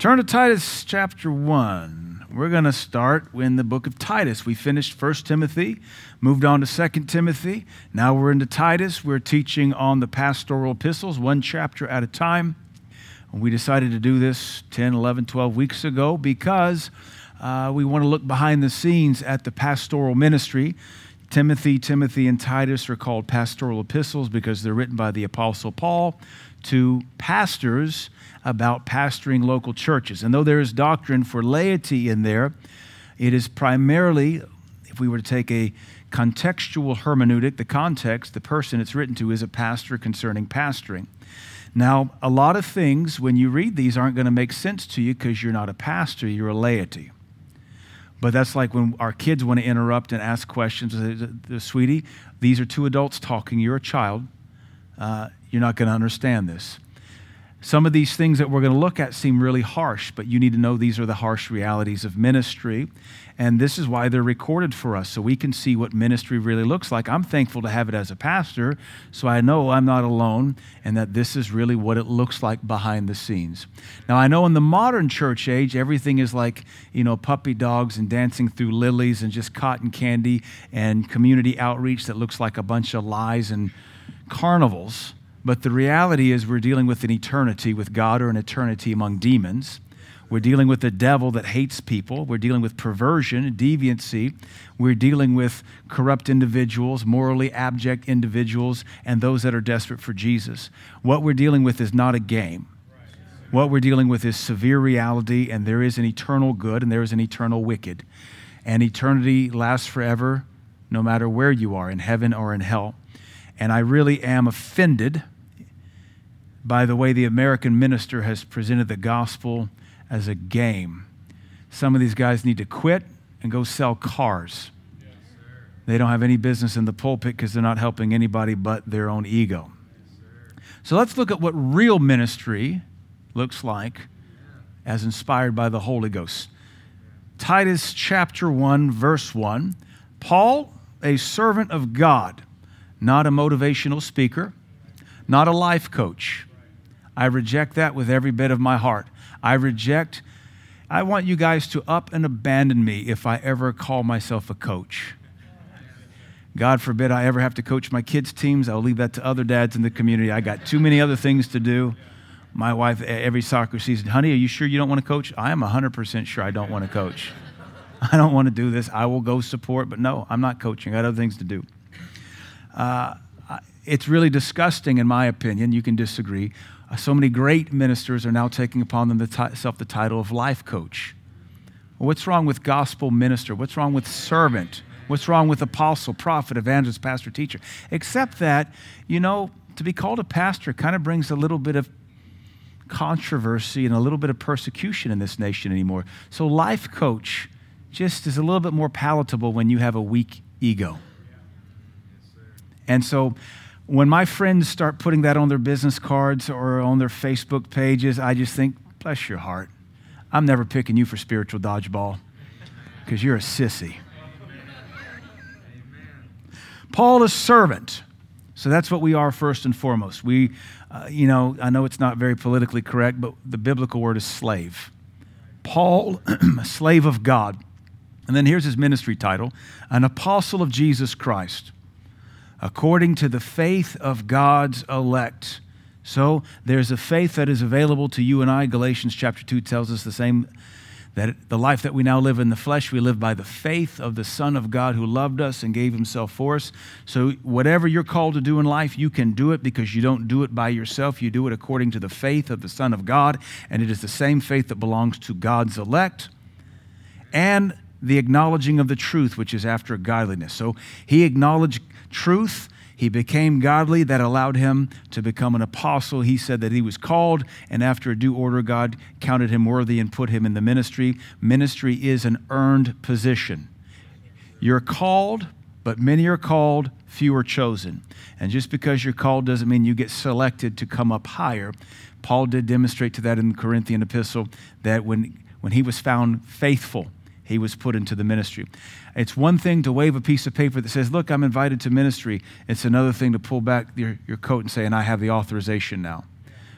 Turn to Titus chapter 1. We're going to start in the book of Titus. We finished 1 Timothy, moved on to 2 Timothy. Now we're into Titus. We're teaching on the pastoral epistles, one chapter at a time. We decided to do this 10, 11, 12 weeks ago because uh, we want to look behind the scenes at the pastoral ministry. Timothy, Timothy, and Titus are called pastoral epistles because they're written by the Apostle Paul to pastors about pastoring local churches. And though there is doctrine for laity in there, it is primarily, if we were to take a contextual hermeneutic, the context, the person it's written to is a pastor concerning pastoring. Now, a lot of things, when you read these, aren't going to make sense to you because you're not a pastor, you're a laity. But that's like when our kids want to interrupt and ask questions. Sweetie, these are two adults talking. You're a child. Uh, you're not going to understand this. Some of these things that we're going to look at seem really harsh, but you need to know these are the harsh realities of ministry. And this is why they're recorded for us, so we can see what ministry really looks like. I'm thankful to have it as a pastor, so I know I'm not alone and that this is really what it looks like behind the scenes. Now, I know in the modern church age, everything is like, you know, puppy dogs and dancing through lilies and just cotton candy and community outreach that looks like a bunch of lies and carnivals. But the reality is, we're dealing with an eternity with God or an eternity among demons. We're dealing with the devil that hates people. We're dealing with perversion, deviancy. We're dealing with corrupt individuals, morally abject individuals, and those that are desperate for Jesus. What we're dealing with is not a game. What we're dealing with is severe reality, and there is an eternal good and there is an eternal wicked. And eternity lasts forever, no matter where you are, in heaven or in hell. And I really am offended by the way the American minister has presented the gospel as a game. Some of these guys need to quit and go sell cars. Yes, they don't have any business in the pulpit because they're not helping anybody but their own ego. Yes, so let's look at what real ministry looks like as inspired by the Holy Ghost. Titus chapter 1, verse 1. Paul, a servant of God, not a motivational speaker, not a life coach I reject that with every bit of my heart. I reject, I want you guys to up and abandon me if I ever call myself a coach. God forbid I ever have to coach my kids' teams. I'll leave that to other dads in the community. I got too many other things to do. My wife, every soccer season, honey, are you sure you don't want to coach? I am 100% sure I don't want to coach. I don't want to do this. I will go support, but no, I'm not coaching. I got other things to do. Uh, it's really disgusting, in my opinion. You can disagree uh, so many great ministers are now taking upon themselves the title of life coach. Well, what's wrong with gospel minister? What's wrong with servant? What's wrong with apostle, prophet, evangelist, pastor, teacher? Except that, you know, to be called a pastor kind of brings a little bit of controversy and a little bit of persecution in this nation anymore. So, life coach just is a little bit more palatable when you have a weak ego. And so, when my friends start putting that on their business cards or on their Facebook pages, I just think, bless your heart. I'm never picking you for spiritual dodgeball because you're a sissy. Paul is servant. So that's what we are first and foremost. We, uh, you know, I know it's not very politically correct, but the biblical word is slave. Paul, a slave of God. And then here's his ministry title an apostle of Jesus Christ according to the faith of God's elect. So there's a faith that is available to you and I. Galatians chapter 2 tells us the same that the life that we now live in the flesh, we live by the faith of the Son of God who loved us and gave himself for us. So, whatever you're called to do in life, you can do it because you don't do it by yourself. You do it according to the faith of the Son of God, and it is the same faith that belongs to God's elect. And the acknowledging of the truth, which is after godliness. So he acknowledged truth. He became godly. That allowed him to become an apostle. He said that he was called, and after a due order, God counted him worthy and put him in the ministry. Ministry is an earned position. You're called, but many are called, few are chosen. And just because you're called doesn't mean you get selected to come up higher. Paul did demonstrate to that in the Corinthian epistle that when, when he was found faithful, he was put into the ministry. It's one thing to wave a piece of paper that says, Look, I'm invited to ministry. It's another thing to pull back your, your coat and say, And I have the authorization now.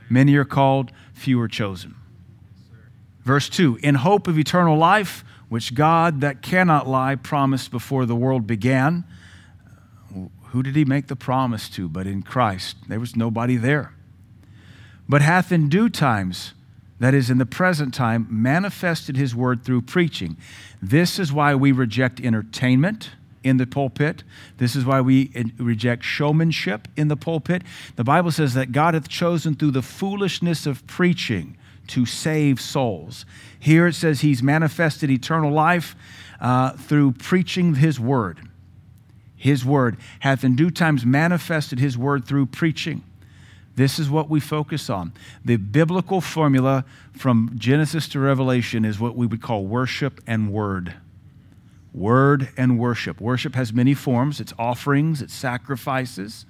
Many are called, few are chosen. Verse 2 In hope of eternal life, which God that cannot lie promised before the world began. Who did he make the promise to but in Christ? There was nobody there. But hath in due times, that is, in the present time, manifested his word through preaching. This is why we reject entertainment in the pulpit. This is why we reject showmanship in the pulpit. The Bible says that God hath chosen through the foolishness of preaching to save souls. Here it says he's manifested eternal life uh, through preaching his word. His word hath in due times manifested his word through preaching. This is what we focus on. The biblical formula from Genesis to Revelation is what we would call worship and word. Word and worship. Worship has many forms it's offerings, it's sacrifices,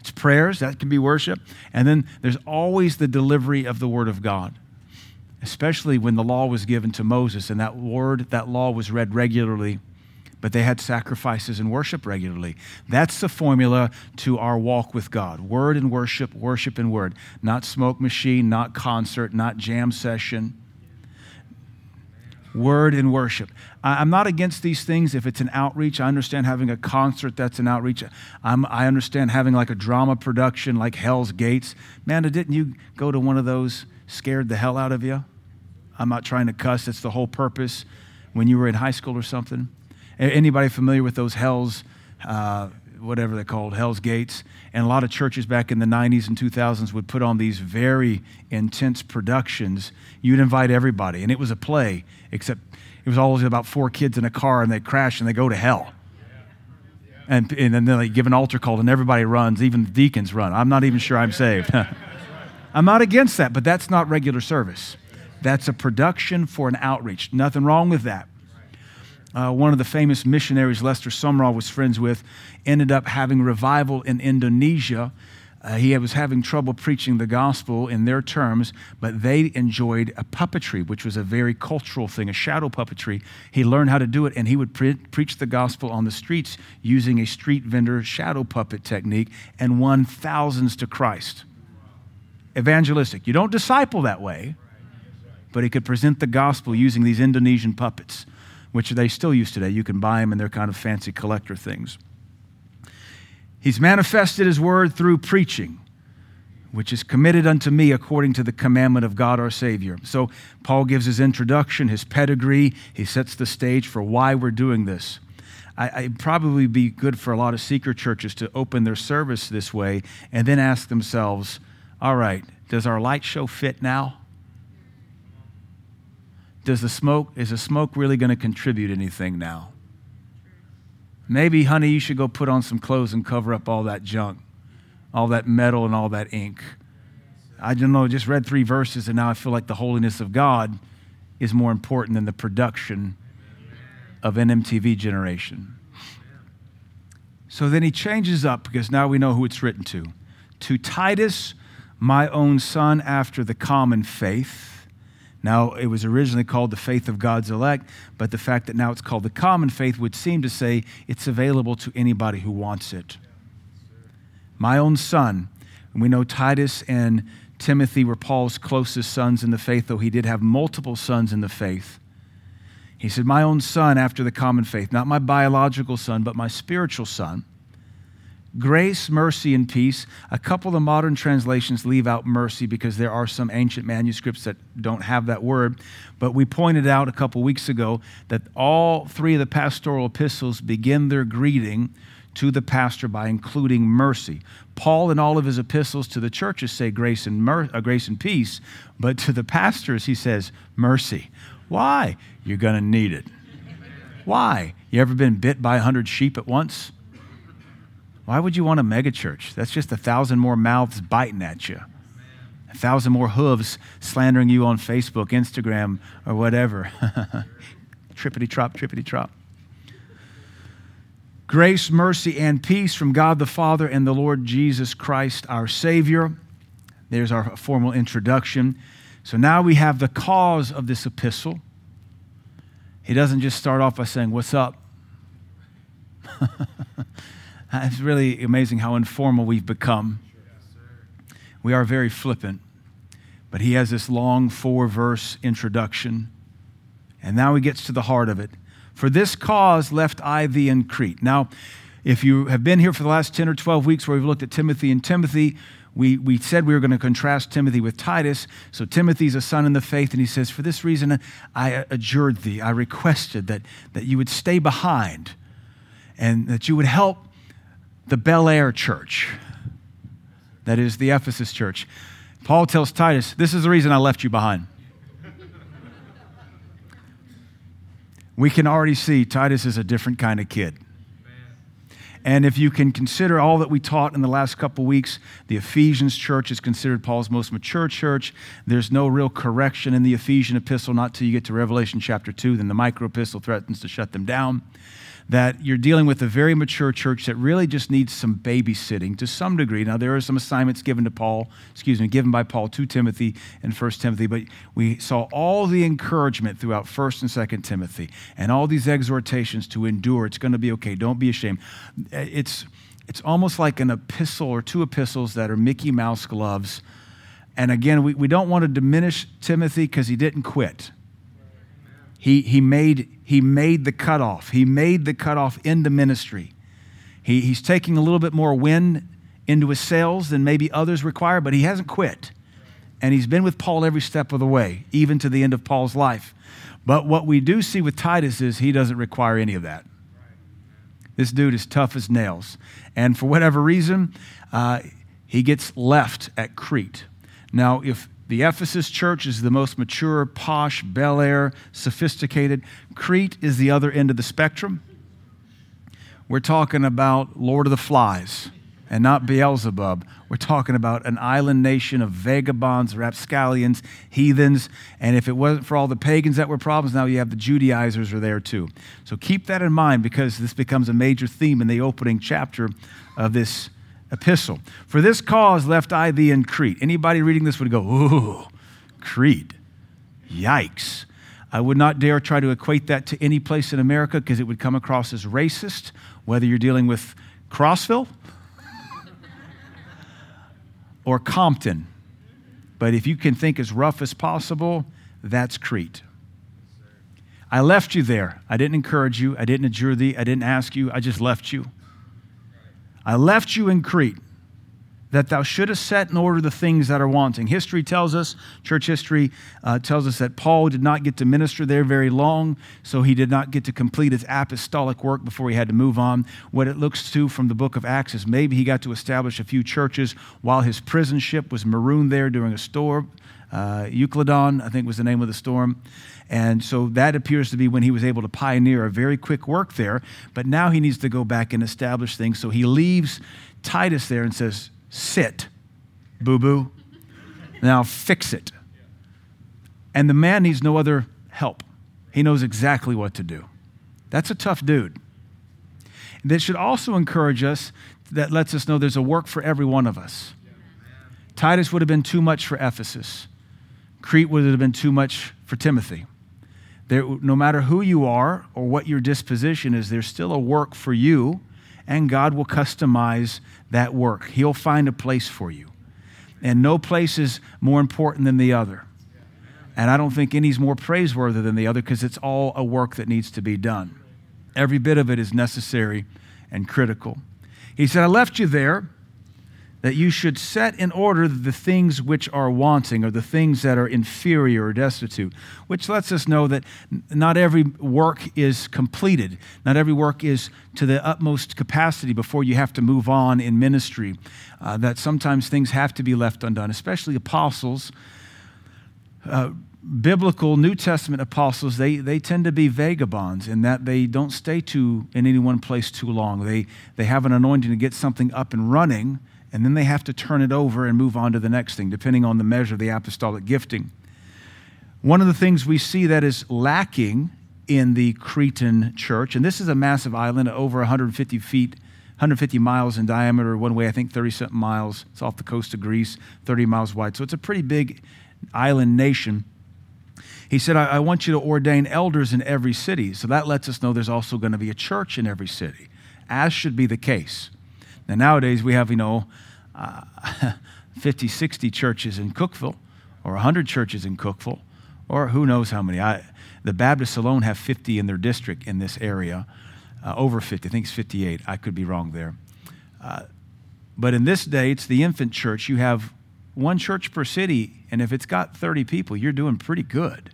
it's prayers, that can be worship. And then there's always the delivery of the Word of God, especially when the law was given to Moses and that word, that law was read regularly, but they had sacrifices and worship regularly. That's the formula to our walk with God word and worship, worship and word. Not smoke machine, not concert, not jam session word and worship. I'm not against these things if it's an outreach. I understand having a concert that's an outreach. I'm, i understand having like a drama production like Hell's Gates. Amanda, didn't you go to one of those? Scared the hell out of you? I'm not trying to cuss. That's the whole purpose when you were in high school or something. Anybody familiar with those Hell's, uh, whatever they're called, Hell's Gates? And a lot of churches back in the 90s and 2000s would put on these very intense productions. You'd invite everybody, and it was a play except it was always about four kids in a car and they crash and they go to hell. And, and then they give an altar call and everybody runs, even the deacons run. I'm not even sure I'm saved. I'm not against that, but that's not regular service. That's a production for an outreach. Nothing wrong with that. Uh, one of the famous missionaries Lester Sumrall was friends with ended up having revival in Indonesia uh, he was having trouble preaching the gospel in their terms, but they enjoyed a puppetry, which was a very cultural thing, a shadow puppetry. He learned how to do it, and he would pre- preach the gospel on the streets using a street vendor shadow puppet technique and won thousands to Christ. Evangelistic. You don't disciple that way, but he could present the gospel using these Indonesian puppets, which they still use today. You can buy them, and they're kind of fancy collector things. He's manifested his word through preaching, which is committed unto me according to the commandment of God our Savior. So Paul gives his introduction, his pedigree. He sets the stage for why we're doing this. I, would probably be good for a lot of seeker churches to open their service this way and then ask themselves, all right, does our light show fit now? Does the smoke, is the smoke really going to contribute anything now? Maybe, honey, you should go put on some clothes and cover up all that junk, all that metal and all that ink. I don't know, just read three verses and now I feel like the holiness of God is more important than the production of an MTV generation. So then he changes up because now we know who it's written to. To Titus, my own son, after the common faith now, it was originally called the faith of God's elect, but the fact that now it's called the common faith would seem to say it's available to anybody who wants it. My own son, we know Titus and Timothy were Paul's closest sons in the faith, though he did have multiple sons in the faith. He said, My own son after the common faith, not my biological son, but my spiritual son Grace, mercy, and peace. A couple of the modern translations leave out mercy because there are some ancient manuscripts that don't have that word. But we pointed out a couple weeks ago that all three of the pastoral epistles begin their greeting to the pastor by including mercy. Paul, in all of his epistles to the churches, say grace and, mer- uh, grace and peace, but to the pastors, he says mercy. Why? You're going to need it. Why? You ever been bit by a hundred sheep at once? Why would you want a megachurch? That's just a thousand more mouths biting at you, a thousand more hooves slandering you on Facebook, Instagram, or whatever. trippity trop, trippity trop. Grace, mercy, and peace from God the Father and the Lord Jesus Christ, our Savior. There's our formal introduction. So now we have the cause of this epistle. He doesn't just start off by saying, What's up? Uh, it's really amazing how informal we've become. We are very flippant. But he has this long four verse introduction. And now he gets to the heart of it. For this cause left I thee in Crete. Now, if you have been here for the last 10 or 12 weeks where we've looked at Timothy and Timothy, we, we said we were going to contrast Timothy with Titus. So Timothy's a son in the faith, and he says, For this reason I adjured thee, I requested that, that you would stay behind and that you would help the Bel Air church, that is the Ephesus church. Paul tells Titus, This is the reason I left you behind. we can already see Titus is a different kind of kid. And if you can consider all that we taught in the last couple weeks, the Ephesians church is considered Paul's most mature church. There's no real correction in the Ephesian epistle, not till you get to Revelation chapter 2. Then the micro epistle threatens to shut them down that you're dealing with a very mature church that really just needs some babysitting to some degree. Now, there are some assignments given to Paul, excuse me, given by Paul to Timothy in 1 Timothy, but we saw all the encouragement throughout 1st and 2nd Timothy and all these exhortations to endure. It's going to be okay. Don't be ashamed. It's, it's almost like an epistle or two epistles that are Mickey Mouse gloves. And again, we, we don't want to diminish Timothy because he didn't quit. He, he, made, he made the cutoff. He made the cutoff into ministry. He, he's taking a little bit more wind into his sails than maybe others require, but he hasn't quit. And he's been with Paul every step of the way, even to the end of Paul's life. But what we do see with Titus is he doesn't require any of that. This dude is tough as nails. And for whatever reason, uh, he gets left at Crete. Now, if the Ephesus church is the most mature, posh, Bel Air, sophisticated. Crete is the other end of the spectrum. We're talking about Lord of the Flies and not Beelzebub. We're talking about an island nation of vagabonds, rapscallions, heathens. And if it wasn't for all the pagans that were problems, now you have the Judaizers are there too. So keep that in mind because this becomes a major theme in the opening chapter of this epistle. For this cause left I thee in Crete. Anybody reading this would go, ooh, Crete. Yikes. I would not dare try to equate that to any place in America because it would come across as racist, whether you're dealing with Crossville or Compton. But if you can think as rough as possible, that's Crete. I left you there. I didn't encourage you. I didn't adjure thee. I didn't ask you. I just left you. I left you in Crete that thou shouldest set in order the things that are wanting. History tells us, church history uh, tells us that Paul did not get to minister there very long, so he did not get to complete his apostolic work before he had to move on. What it looks to from the book of Acts is maybe he got to establish a few churches while his prison ship was marooned there during a storm. Uh, Euroclydon, I think was the name of the storm. And so that appears to be when he was able to pioneer a very quick work there. But now he needs to go back and establish things. So he leaves Titus there and says, Sit, boo boo. Now fix it. And the man needs no other help. He knows exactly what to do. That's a tough dude. That should also encourage us, that lets us know there's a work for every one of us. Titus would have been too much for Ephesus, Crete would have been too much for Timothy. There, no matter who you are or what your disposition is, there's still a work for you, and God will customize that work. He'll find a place for you. And no place is more important than the other. And I don't think any is more praiseworthy than the other because it's all a work that needs to be done. Every bit of it is necessary and critical. He said, I left you there that you should set in order the things which are wanting or the things that are inferior or destitute, which lets us know that not every work is completed. Not every work is to the utmost capacity before you have to move on in ministry. Uh, that sometimes things have to be left undone, especially apostles. Uh, biblical New Testament apostles, they, they tend to be vagabonds in that they don't stay too, in any one place too long. They, they have an anointing to get something up and running and then they have to turn it over and move on to the next thing, depending on the measure of the apostolic gifting. One of the things we see that is lacking in the Cretan church, and this is a massive island, over 150 feet, 150 miles in diameter, one way, I think 30 something miles. It's off the coast of Greece, 30 miles wide. So it's a pretty big island nation. He said, I, I want you to ordain elders in every city. So that lets us know there's also going to be a church in every city, as should be the case. Now, nowadays we have, you know, uh, 50, 60 churches in Cookeville. or 100 churches in Cookeville, or who knows how many. I, the Baptists alone have 50 in their district in this area, uh, over 50. I think it's 58. I could be wrong there. Uh, but in this day, it's the infant church. You have one church per city, and if it's got 30 people, you're doing pretty good.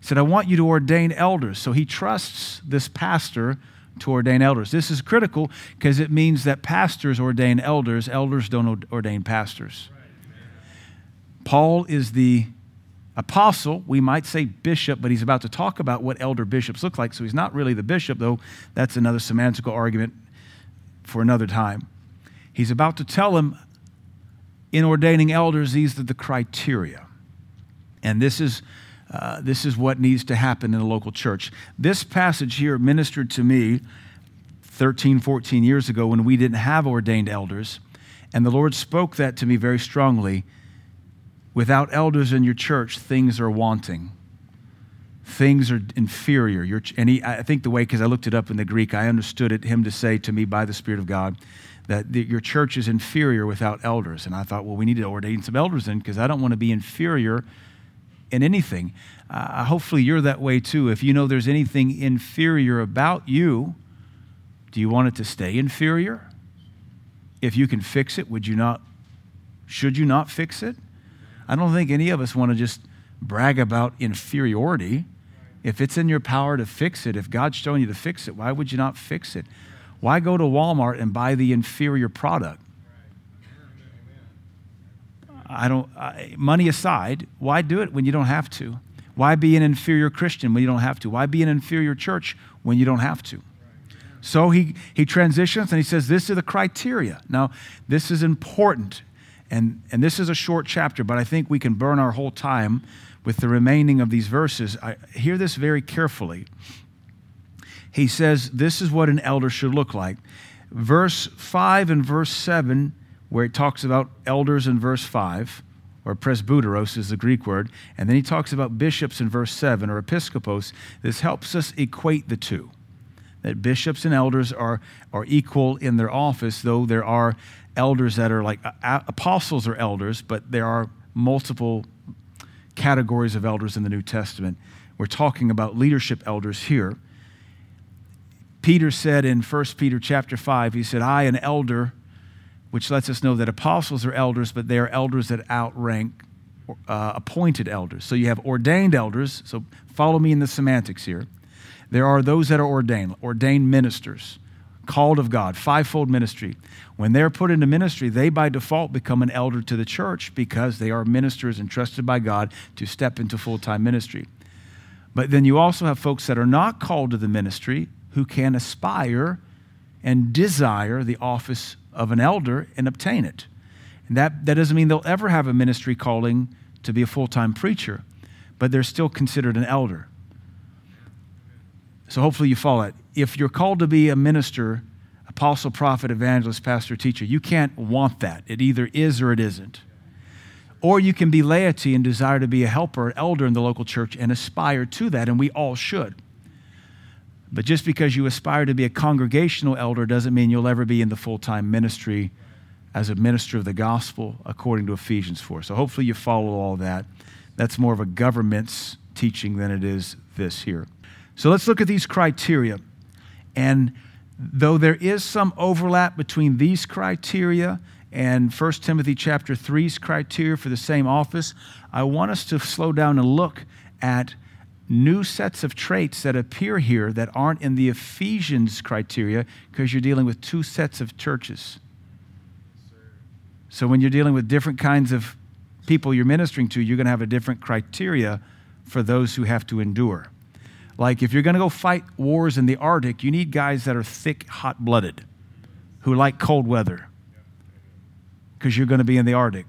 He said, I want you to ordain elders. So he trusts this pastor to ordain elders. This is critical because it means that pastors ordain elders, elders don't ordain pastors. Paul is the apostle, we might say bishop, but he's about to talk about what elder bishops look like. So he's not really the bishop, though that's another semantical argument for another time. He's about to tell him in ordaining elders, these are the criteria. And this is, uh, this is what needs to happen in a local church. This passage here ministered to me 13, 14 years ago when we didn't have ordained elders. And the Lord spoke that to me very strongly Without elders in your church, things are wanting. Things are inferior. You're, and he, I think the way, because I looked it up in the Greek, I understood it, him to say to me by the Spirit of God that the, your church is inferior without elders. And I thought, well, we need to ordain some elders in because I don't want to be inferior in anything. Uh, hopefully, you're that way too. If you know there's anything inferior about you, do you want it to stay inferior? If you can fix it, would you not? Should you not fix it? I don't think any of us want to just brag about inferiority. If it's in your power to fix it, if God's showing you to fix it, why would you not fix it? Why go to Walmart and buy the inferior product? I don't, I, money aside, why do it when you don't have to? Why be an inferior Christian when you don't have to? Why be an inferior church when you don't have to? So he, he transitions and he says, This is the criteria. Now, this is important. And, and this is a short chapter, but I think we can burn our whole time with the remaining of these verses. I hear this very carefully. He says, This is what an elder should look like. Verse 5 and verse 7, where it talks about elders in verse 5, or presbyteros is the Greek word, and then he talks about bishops in verse 7, or episkopos. This helps us equate the two. That bishops and elders are, are equal in their office, though there are elders that are like apostles are elders, but there are multiple categories of elders in the New Testament. We're talking about leadership elders here. Peter said in 1 Peter chapter 5, he said, I, an elder, which lets us know that apostles are elders, but they are elders that outrank uh, appointed elders. So you have ordained elders. So follow me in the semantics here. There are those that are ordained, ordained ministers called of God, fivefold ministry. When they're put into ministry, they by default become an elder to the church because they are ministers entrusted by God to step into full time ministry. But then you also have folks that are not called to the ministry who can aspire and desire the office of an elder and obtain it. And that, that doesn't mean they'll ever have a ministry calling to be a full time preacher, but they're still considered an elder. So hopefully you follow it. If you're called to be a minister, apostle, prophet, evangelist, pastor, teacher, you can't want that. It either is or it isn't. Or you can be laity and desire to be a helper, elder in the local church, and aspire to that, and we all should. But just because you aspire to be a congregational elder doesn't mean you'll ever be in the full time ministry as a minister of the gospel, according to Ephesians 4. So hopefully you follow all that. That's more of a government's teaching than it is this here. So let's look at these criteria. And though there is some overlap between these criteria and 1 Timothy chapter 3's criteria for the same office, I want us to slow down and look at new sets of traits that appear here that aren't in the Ephesians criteria because you're dealing with two sets of churches. So when you're dealing with different kinds of people you're ministering to, you're going to have a different criteria for those who have to endure. Like if you're going to go fight wars in the Arctic, you need guys that are thick, hot blooded, who like cold weather, because you're going to be in the Arctic.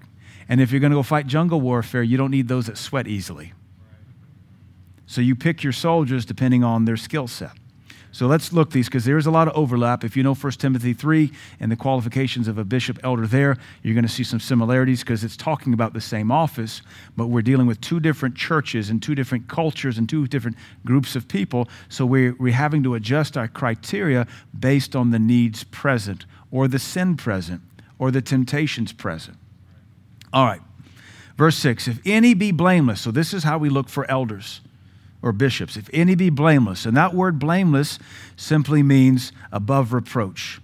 And if you're going to go fight jungle warfare, you don't need those that sweat easily. So you pick your soldiers depending on their skill set. So let's look these because there's a lot of overlap. If you know 1 Timothy 3 and the qualifications of a bishop elder there, you're going to see some similarities because it's talking about the same office, but we're dealing with two different churches and two different cultures and two different groups of people. So we're, we're having to adjust our criteria based on the needs present or the sin present or the temptations present. All right. Verse 6 If any be blameless, so this is how we look for elders or bishops. If any be blameless, and that word blameless simply means above reproach.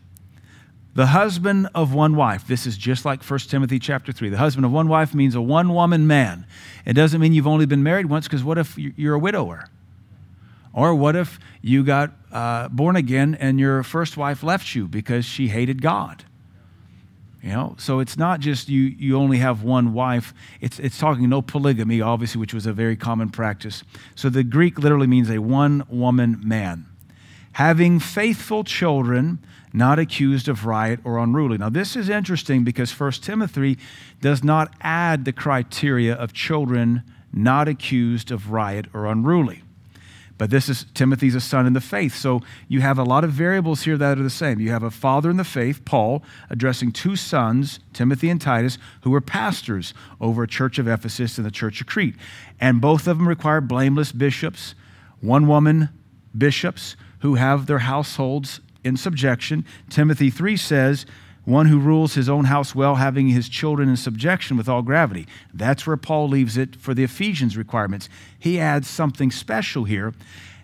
The husband of one wife. This is just like 1 Timothy chapter 3. The husband of one wife means a one woman man. It doesn't mean you've only been married once, because what if you're a widower? Or what if you got uh, born again and your first wife left you because she hated God? You know, so it's not just you, you only have one wife. It's, it's talking no polygamy, obviously, which was a very common practice. So the Greek literally means a one woman man. Having faithful children, not accused of riot or unruly. Now, this is interesting because 1 Timothy does not add the criteria of children not accused of riot or unruly. But this is Timothy's a son in the faith. So you have a lot of variables here that are the same. You have a father in the faith, Paul, addressing two sons, Timothy and Titus, who were pastors over a church of Ephesus and the church of Crete. And both of them require blameless bishops, one woman bishops who have their households in subjection. Timothy 3 says, one who rules his own house well, having his children in subjection with all gravity. That's where Paul leaves it for the Ephesians requirements. He adds something special here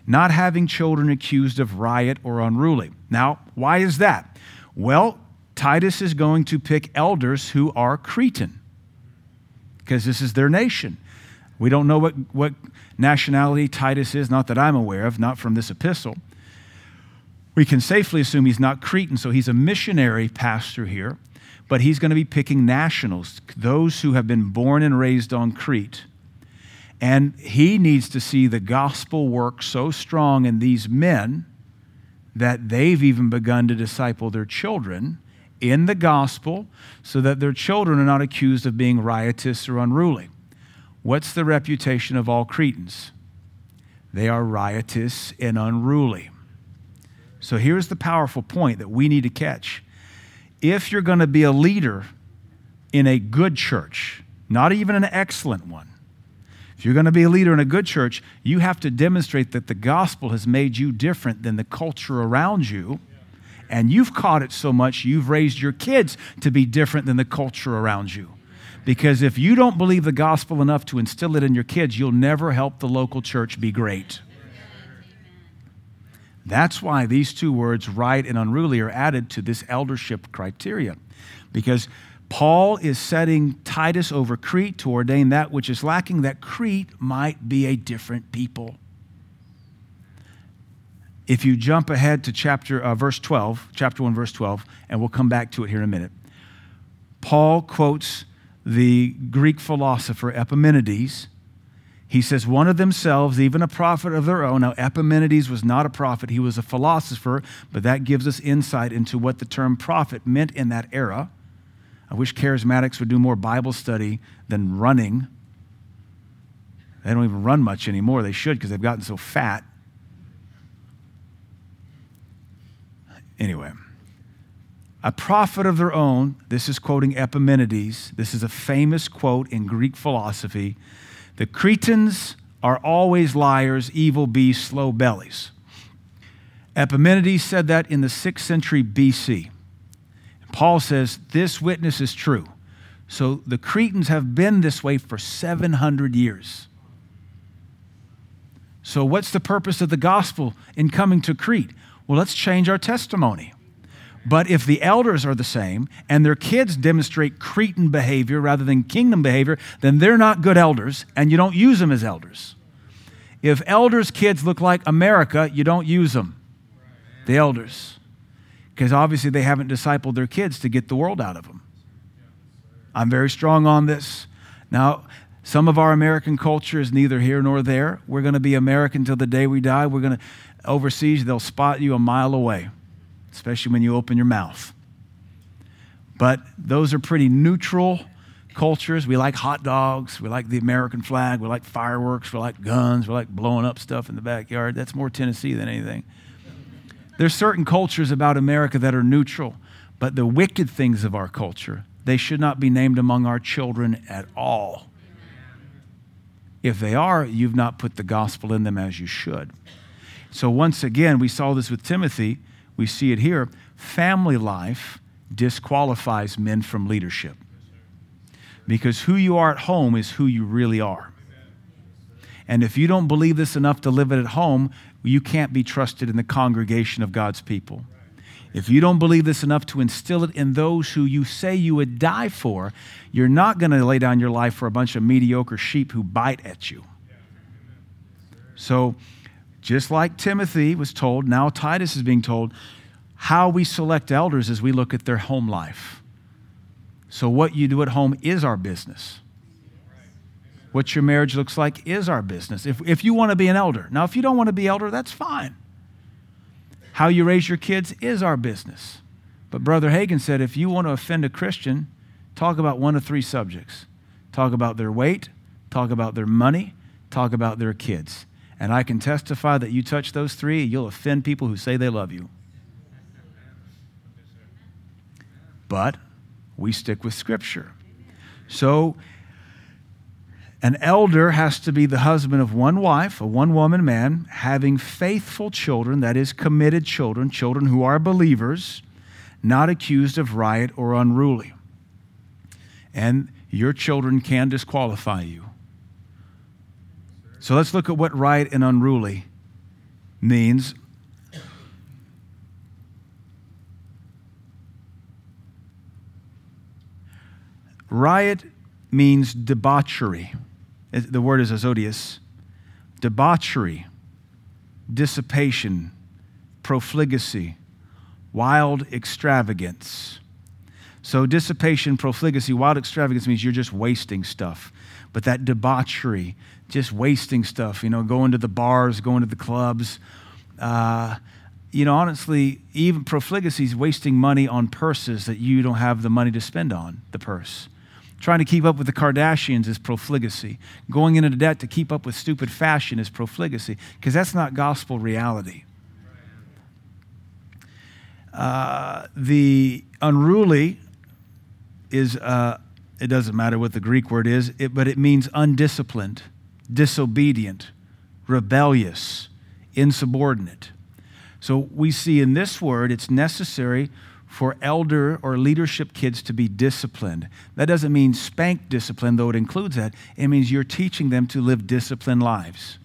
not having children accused of riot or unruly. Now, why is that? Well, Titus is going to pick elders who are Cretan because this is their nation. We don't know what, what nationality Titus is, not that I'm aware of, not from this epistle we can safely assume he's not Cretan, so he's a missionary pastor here, but he's going to be picking nationals, those who have been born and raised on Crete. And he needs to see the gospel work so strong in these men that they've even begun to disciple their children in the gospel so that their children are not accused of being riotous or unruly. What's the reputation of all Cretans? They are riotous and unruly. So here's the powerful point that we need to catch. If you're going to be a leader in a good church, not even an excellent one, if you're going to be a leader in a good church, you have to demonstrate that the gospel has made you different than the culture around you. And you've caught it so much, you've raised your kids to be different than the culture around you. Because if you don't believe the gospel enough to instill it in your kids, you'll never help the local church be great. That's why these two words, right and unruly, are added to this eldership criteria. Because Paul is setting Titus over Crete to ordain that which is lacking, that Crete might be a different people. If you jump ahead to chapter uh, verse 12, chapter 1 verse 12, and we'll come back to it here in a minute. Paul quotes the Greek philosopher Epimenides he says, one of themselves, even a prophet of their own. Now, Epimenides was not a prophet, he was a philosopher, but that gives us insight into what the term prophet meant in that era. I wish charismatics would do more Bible study than running. They don't even run much anymore. They should because they've gotten so fat. Anyway, a prophet of their own, this is quoting Epimenides. This is a famous quote in Greek philosophy. The Cretans are always liars, evil beasts, slow bellies. Epimenides said that in the 6th century BC. Paul says this witness is true. So the Cretans have been this way for 700 years. So, what's the purpose of the gospel in coming to Crete? Well, let's change our testimony. But if the elders are the same and their kids demonstrate Cretan behavior rather than kingdom behavior, then they're not good elders and you don't use them as elders. If elders' kids look like America, you don't use them, the elders, because obviously they haven't discipled their kids to get the world out of them. I'm very strong on this. Now, some of our American culture is neither here nor there. We're going to be American till the day we die. We're going to, overseas, they'll spot you a mile away especially when you open your mouth. But those are pretty neutral cultures. We like hot dogs. We like the American flag. We like fireworks. We like guns. We like blowing up stuff in the backyard. That's more Tennessee than anything. There's certain cultures about America that are neutral, but the wicked things of our culture, they should not be named among our children at all. If they are, you've not put the gospel in them as you should. So, once again, we saw this with Timothy we see it here. Family life disqualifies men from leadership. Because who you are at home is who you really are. And if you don't believe this enough to live it at home, you can't be trusted in the congregation of God's people. If you don't believe this enough to instill it in those who you say you would die for, you're not going to lay down your life for a bunch of mediocre sheep who bite at you. So, just like Timothy was told, now Titus is being told how we select elders as we look at their home life. So, what you do at home is our business. What your marriage looks like is our business. If, if you want to be an elder, now, if you don't want to be elder, that's fine. How you raise your kids is our business. But Brother Hagin said if you want to offend a Christian, talk about one of three subjects talk about their weight, talk about their money, talk about their kids. And I can testify that you touch those three, you'll offend people who say they love you. But we stick with Scripture. So, an elder has to be the husband of one wife, a one woman man, having faithful children, that is, committed children, children who are believers, not accused of riot or unruly. And your children can disqualify you. So let's look at what riot and unruly means. Riot means debauchery. The word is azodius. Debauchery, dissipation, profligacy, wild extravagance. So, dissipation, profligacy, wild extravagance means you're just wasting stuff. But that debauchery, just wasting stuff, you know, going to the bars, going to the clubs. Uh, you know, honestly, even profligacy is wasting money on purses that you don't have the money to spend on the purse. Trying to keep up with the Kardashians is profligacy. Going into debt to keep up with stupid fashion is profligacy, because that's not gospel reality. Uh, the unruly is, uh, it doesn't matter what the Greek word is, it, but it means undisciplined, disobedient, rebellious, insubordinate. So we see in this word it's necessary for elder or leadership kids to be disciplined. That doesn't mean spank discipline, though it includes that. It means you're teaching them to live disciplined lives.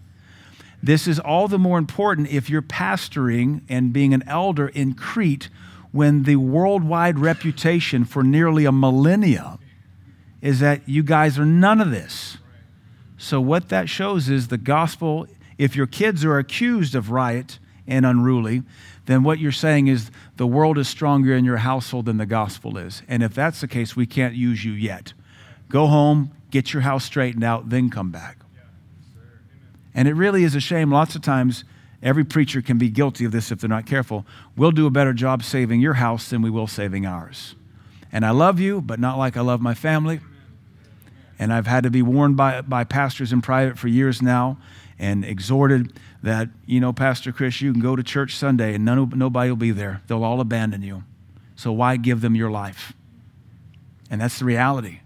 This is all the more important if you're pastoring and being an elder in Crete when the worldwide reputation for nearly a millennia is that you guys are none of this. So, what that shows is the gospel, if your kids are accused of riot and unruly, then what you're saying is the world is stronger in your household than the gospel is. And if that's the case, we can't use you yet. Go home, get your house straightened out, then come back. And it really is a shame. Lots of times, every preacher can be guilty of this if they're not careful. We'll do a better job saving your house than we will saving ours. And I love you, but not like I love my family. And I've had to be warned by, by pastors in private for years now and exhorted that, you know, Pastor Chris, you can go to church Sunday and none, nobody will be there. They'll all abandon you. So why give them your life? And that's the reality.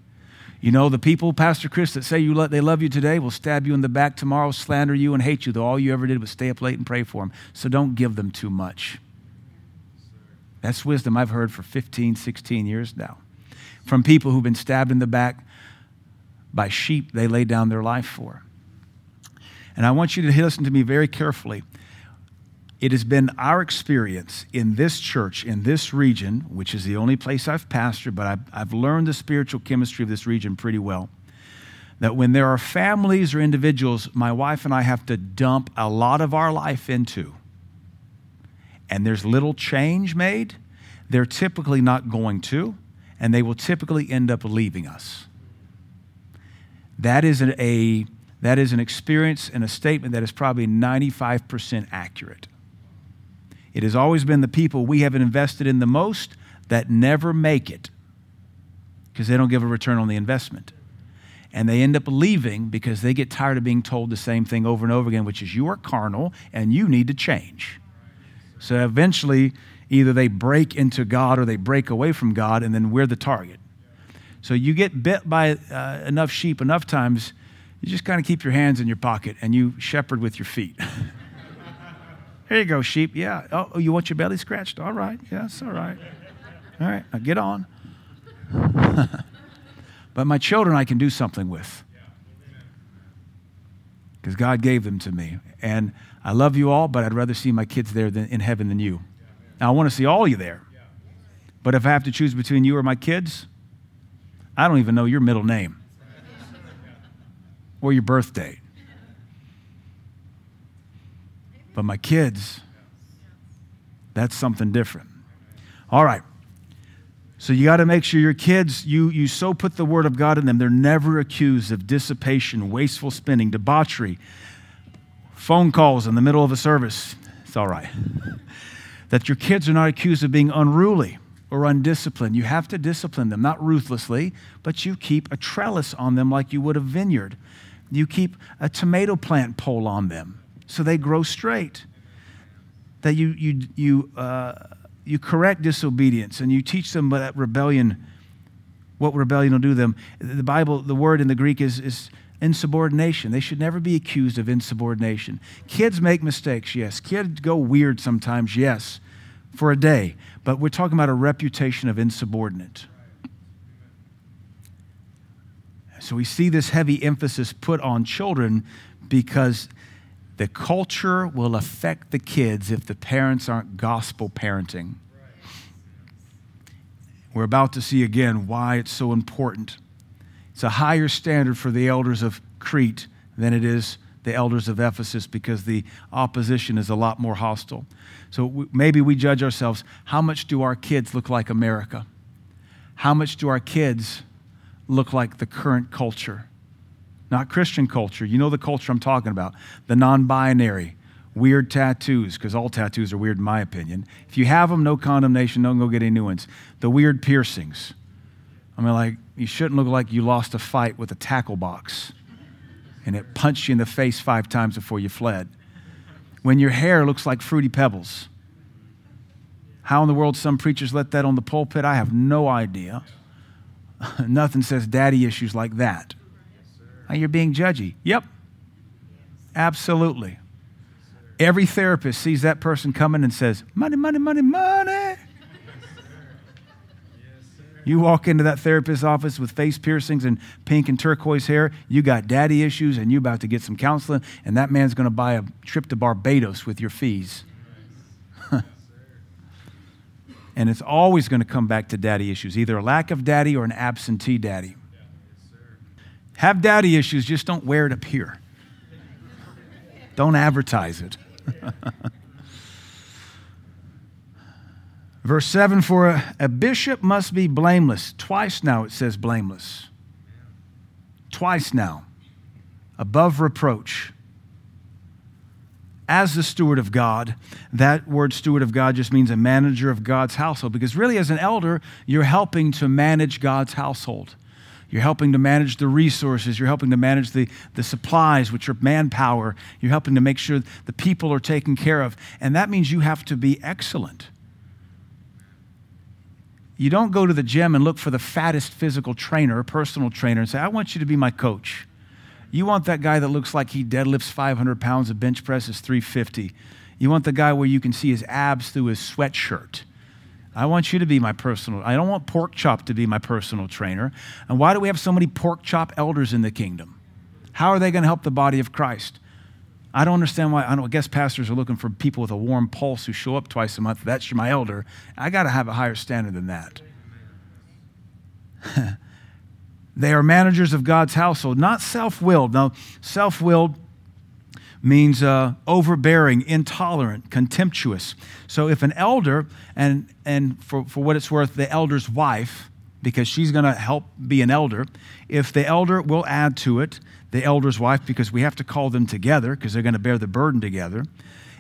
You know, the people, Pastor Chris, that say you let, they love you today will stab you in the back tomorrow, slander you, and hate you, though all you ever did was stay up late and pray for them. So don't give them too much. That's wisdom I've heard for 15, 16 years now from people who've been stabbed in the back by sheep they laid down their life for. And I want you to listen to me very carefully. It has been our experience in this church, in this region, which is the only place I've pastored, but I've, I've learned the spiritual chemistry of this region pretty well. That when there are families or individuals my wife and I have to dump a lot of our life into, and there's little change made, they're typically not going to, and they will typically end up leaving us. That is an, a that is an experience and a statement that is probably 95% accurate. It has always been the people we have invested in the most that never make it because they don't give a return on the investment. And they end up leaving because they get tired of being told the same thing over and over again, which is you are carnal and you need to change. So eventually, either they break into God or they break away from God, and then we're the target. So you get bit by uh, enough sheep enough times, you just kind of keep your hands in your pocket and you shepherd with your feet. Here you go, sheep. Yeah. Oh, oh, you want your belly scratched? All right. Yes, all right. All right. Now get on. but my children I can do something with because God gave them to me. And I love you all, but I'd rather see my kids there than, in heaven than you. Now, I want to see all you there. But if I have to choose between you or my kids, I don't even know your middle name or your birth But my kids, that's something different. All right. So you got to make sure your kids, you, you so put the word of God in them, they're never accused of dissipation, wasteful spending, debauchery, phone calls in the middle of a service. It's all right. that your kids are not accused of being unruly or undisciplined. You have to discipline them, not ruthlessly, but you keep a trellis on them like you would a vineyard. You keep a tomato plant pole on them so they grow straight. That you, you, you, uh, you correct disobedience and you teach them that rebellion, what rebellion will do them. The Bible, the word in the Greek is, is insubordination. They should never be accused of insubordination. Kids make mistakes, yes. Kids go weird sometimes, yes, for a day. But we're talking about a reputation of insubordinate. So we see this heavy emphasis put on children because the culture will affect the kids if the parents aren't gospel parenting. We're about to see again why it's so important. It's a higher standard for the elders of Crete than it is the elders of Ephesus because the opposition is a lot more hostile. So maybe we judge ourselves how much do our kids look like America? How much do our kids look like the current culture? Not Christian culture. You know the culture I'm talking about the non binary, weird tattoos, because all tattoos are weird in my opinion. If you have them, no condemnation, don't go get any new ones. The weird piercings. I mean, like, you shouldn't look like you lost a fight with a tackle box and it punched you in the face five times before you fled. When your hair looks like fruity pebbles. How in the world some preachers let that on the pulpit, I have no idea. Nothing says daddy issues like that. Oh, you're being judgy. Yep. Absolutely. Every therapist sees that person coming and says, Money, money, money, money. You walk into that therapist's office with face piercings and pink and turquoise hair, you got daddy issues and you're about to get some counseling, and that man's going to buy a trip to Barbados with your fees. and it's always going to come back to daddy issues, either a lack of daddy or an absentee daddy. Have daddy issues, just don't wear it up here. Don't advertise it. Verse 7 For a, a, bishop must be blameless. Twice now it says blameless. Twice now. Above reproach. As the steward of God, that word steward of God just means a manager of God's household because really, as an elder, you're helping to manage God's household. You're helping to manage the resources. You're helping to manage the, the supplies, which are manpower. You're helping to make sure the people are taken care of. And that means you have to be excellent. You don't go to the gym and look for the fattest physical trainer, personal trainer, and say, I want you to be my coach. You want that guy that looks like he deadlifts 500 pounds of bench presses 350. You want the guy where you can see his abs through his sweatshirt. I want you to be my personal. I don't want pork chop to be my personal trainer. And why do we have so many pork chop elders in the kingdom? How are they going to help the body of Christ? I don't understand why. I, don't, I guess pastors are looking for people with a warm pulse who show up twice a month. That's my elder. I got to have a higher standard than that. they are managers of God's household, not self willed. Now, self willed means uh, overbearing, intolerant, contemptuous. So if an elder, and, and for, for what it's worth, the elder's wife, because she's going to help be an elder, if the elder will add to it, the elder's wife, because we have to call them together because they're going to bear the burden together.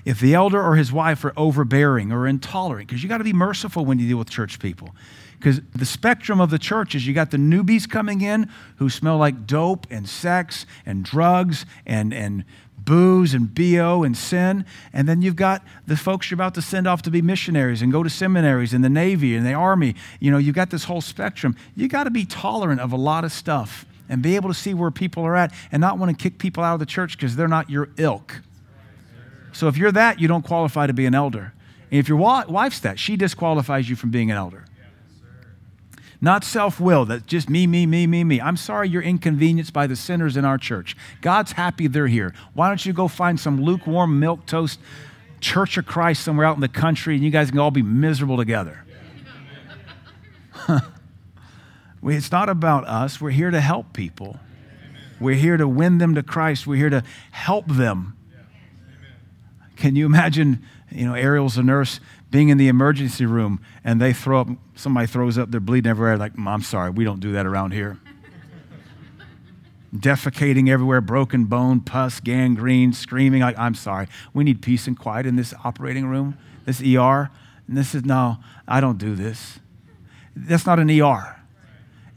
If the elder or his wife are overbearing or intolerant, because you got to be merciful when you deal with church people. Because the spectrum of the church is you got the newbies coming in who smell like dope and sex and drugs and, and booze and BO and sin. And then you've got the folks you're about to send off to be missionaries and go to seminaries in the Navy and the Army. You know, you've got this whole spectrum. You got to be tolerant of a lot of stuff and be able to see where people are at and not want to kick people out of the church because they're not your ilk. So if you're that, you don't qualify to be an elder. And if your wife's that, she disqualifies you from being an elder. Not self will, that's just me, me, me, me, me. I'm sorry you're inconvenienced by the sinners in our church. God's happy they're here. Why don't you go find some lukewarm milk toast Church of Christ somewhere out in the country and you guys can all be miserable together? it's not about us. We're here to help people. We're here to win them to Christ. We're here to help them. Can you imagine, you know, Ariel's a nurse being in the emergency room and they throw up, somebody throws up, they're bleeding everywhere, like, I'm sorry, we don't do that around here. Defecating everywhere, broken bone, pus, gangrene, screaming, like, I'm sorry. We need peace and quiet in this operating room, this ER. And this is, no, I don't do this. That's not an ER.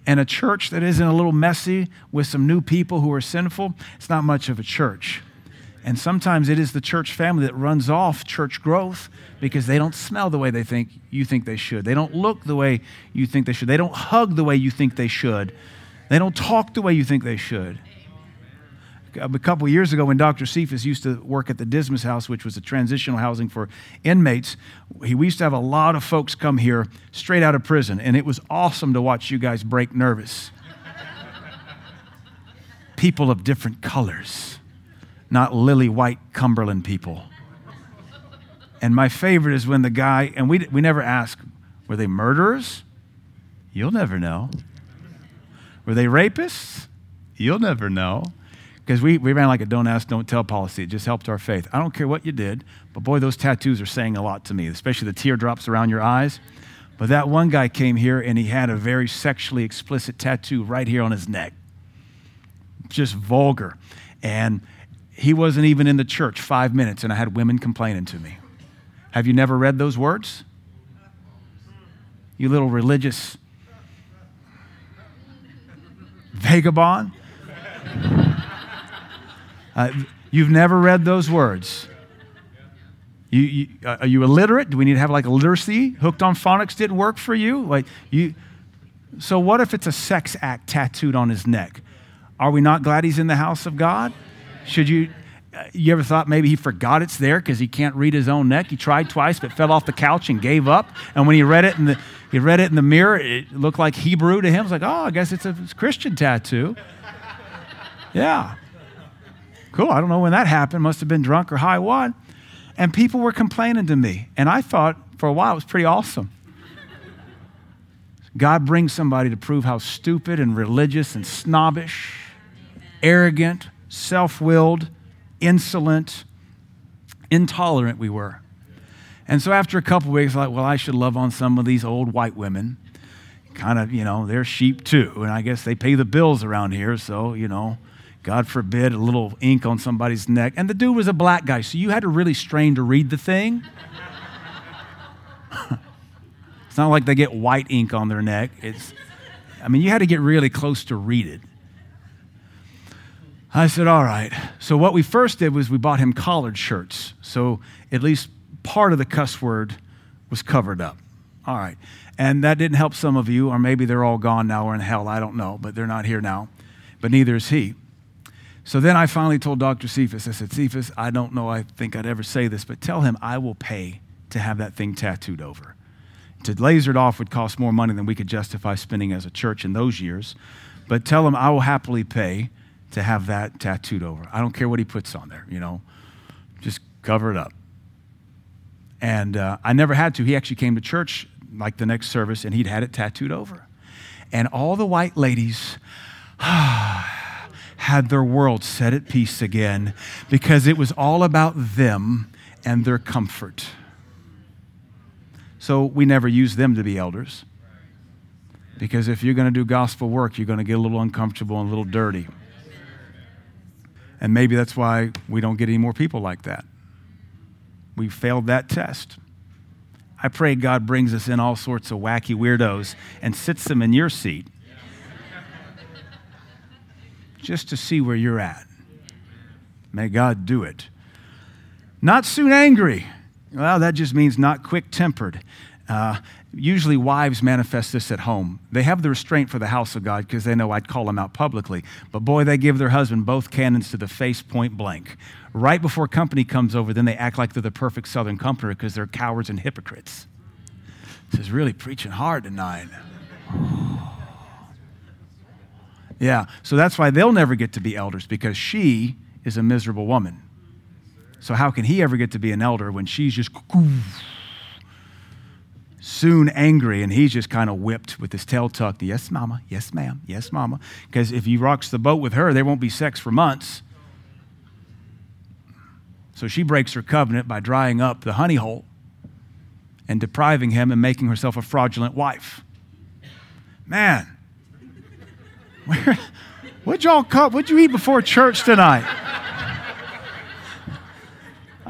And a church that isn't a little messy with some new people who are sinful, it's not much of a church. And sometimes it is the church family that runs off church growth because they don't smell the way they think you think they should. They don't look the way you think they should. They don't hug the way you think they should. They don't talk the way you think they should. A couple years ago, when Dr. Cephas used to work at the Dismas House, which was a transitional housing for inmates, we used to have a lot of folks come here straight out of prison, and it was awesome to watch you guys break nervous. People of different colors not lily white Cumberland people. And my favorite is when the guy, and we, we never ask, were they murderers? You'll never know. Were they rapists? You'll never know. Because we, we ran like a don't ask, don't tell policy. It just helped our faith. I don't care what you did, but boy, those tattoos are saying a lot to me, especially the teardrops around your eyes. But that one guy came here and he had a very sexually explicit tattoo right here on his neck. Just vulgar. And he wasn't even in the church five minutes, and I had women complaining to me. Have you never read those words? You little religious vagabond. Uh, you've never read those words. You, you, uh, are you illiterate? Do we need to have like literacy? Hooked on phonics didn't work for you? Like you. So what if it's a sex act tattooed on his neck? Are we not glad he's in the house of God? Should you, you ever thought maybe he forgot it's there because he can't read his own neck? He tried twice but fell off the couch and gave up. And when he read it in the, he read it in the mirror, it looked like Hebrew to him. It's like, oh, I guess it's a Christian tattoo. Yeah. Cool. I don't know when that happened. Must have been drunk or high one. And people were complaining to me. And I thought for a while it was pretty awesome. God brings somebody to prove how stupid and religious and snobbish, arrogant, self willed, insolent, intolerant we were. And so after a couple weeks, I thought, well, I should love on some of these old white women. Kind of, you know, they're sheep too. And I guess they pay the bills around here. So, you know, God forbid a little ink on somebody's neck. And the dude was a black guy. So you had to really strain to read the thing. it's not like they get white ink on their neck. It's, I mean, you had to get really close to read it. I said, All right. So, what we first did was we bought him collared shirts. So, at least part of the cuss word was covered up. All right. And that didn't help some of you, or maybe they're all gone now or in hell. I don't know, but they're not here now. But neither is he. So then I finally told Dr. Cephas, I said, Cephas, I don't know, I think I'd ever say this, but tell him I will pay to have that thing tattooed over. To laser it off would cost more money than we could justify spending as a church in those years. But tell him I will happily pay to have that tattooed over. I don't care what he puts on there, you know, just cover it up. And uh, I never had to. He actually came to church like the next service and he'd had it tattooed over. And all the white ladies had their world set at peace again because it was all about them and their comfort. So we never used them to be elders. Because if you're going to do gospel work, you're going to get a little uncomfortable and a little dirty. And maybe that's why we don't get any more people like that. We failed that test. I pray God brings us in all sorts of wacky weirdos and sits them in your seat just to see where you're at. May God do it. Not soon angry. Well, that just means not quick tempered. Uh, usually wives manifest this at home. They have the restraint for the house of God because they know I'd call them out publicly. But boy, they give their husband both cannons to the face point blank. Right before company comes over, then they act like they're the perfect Southern comforter because they're cowards and hypocrites. This is really preaching hard tonight. Yeah. So that's why they'll never get to be elders because she is a miserable woman. So how can he ever get to be an elder when she's just soon angry and he's just kind of whipped with his tail tucked? Yes, mama. Yes, ma'am. Yes, mama. Because if he rocks the boat with her, there won't be sex for months. So she breaks her covenant by drying up the honey hole and depriving him and making herself a fraudulent wife. Man, where, what'd y'all cut? What'd you eat before church tonight?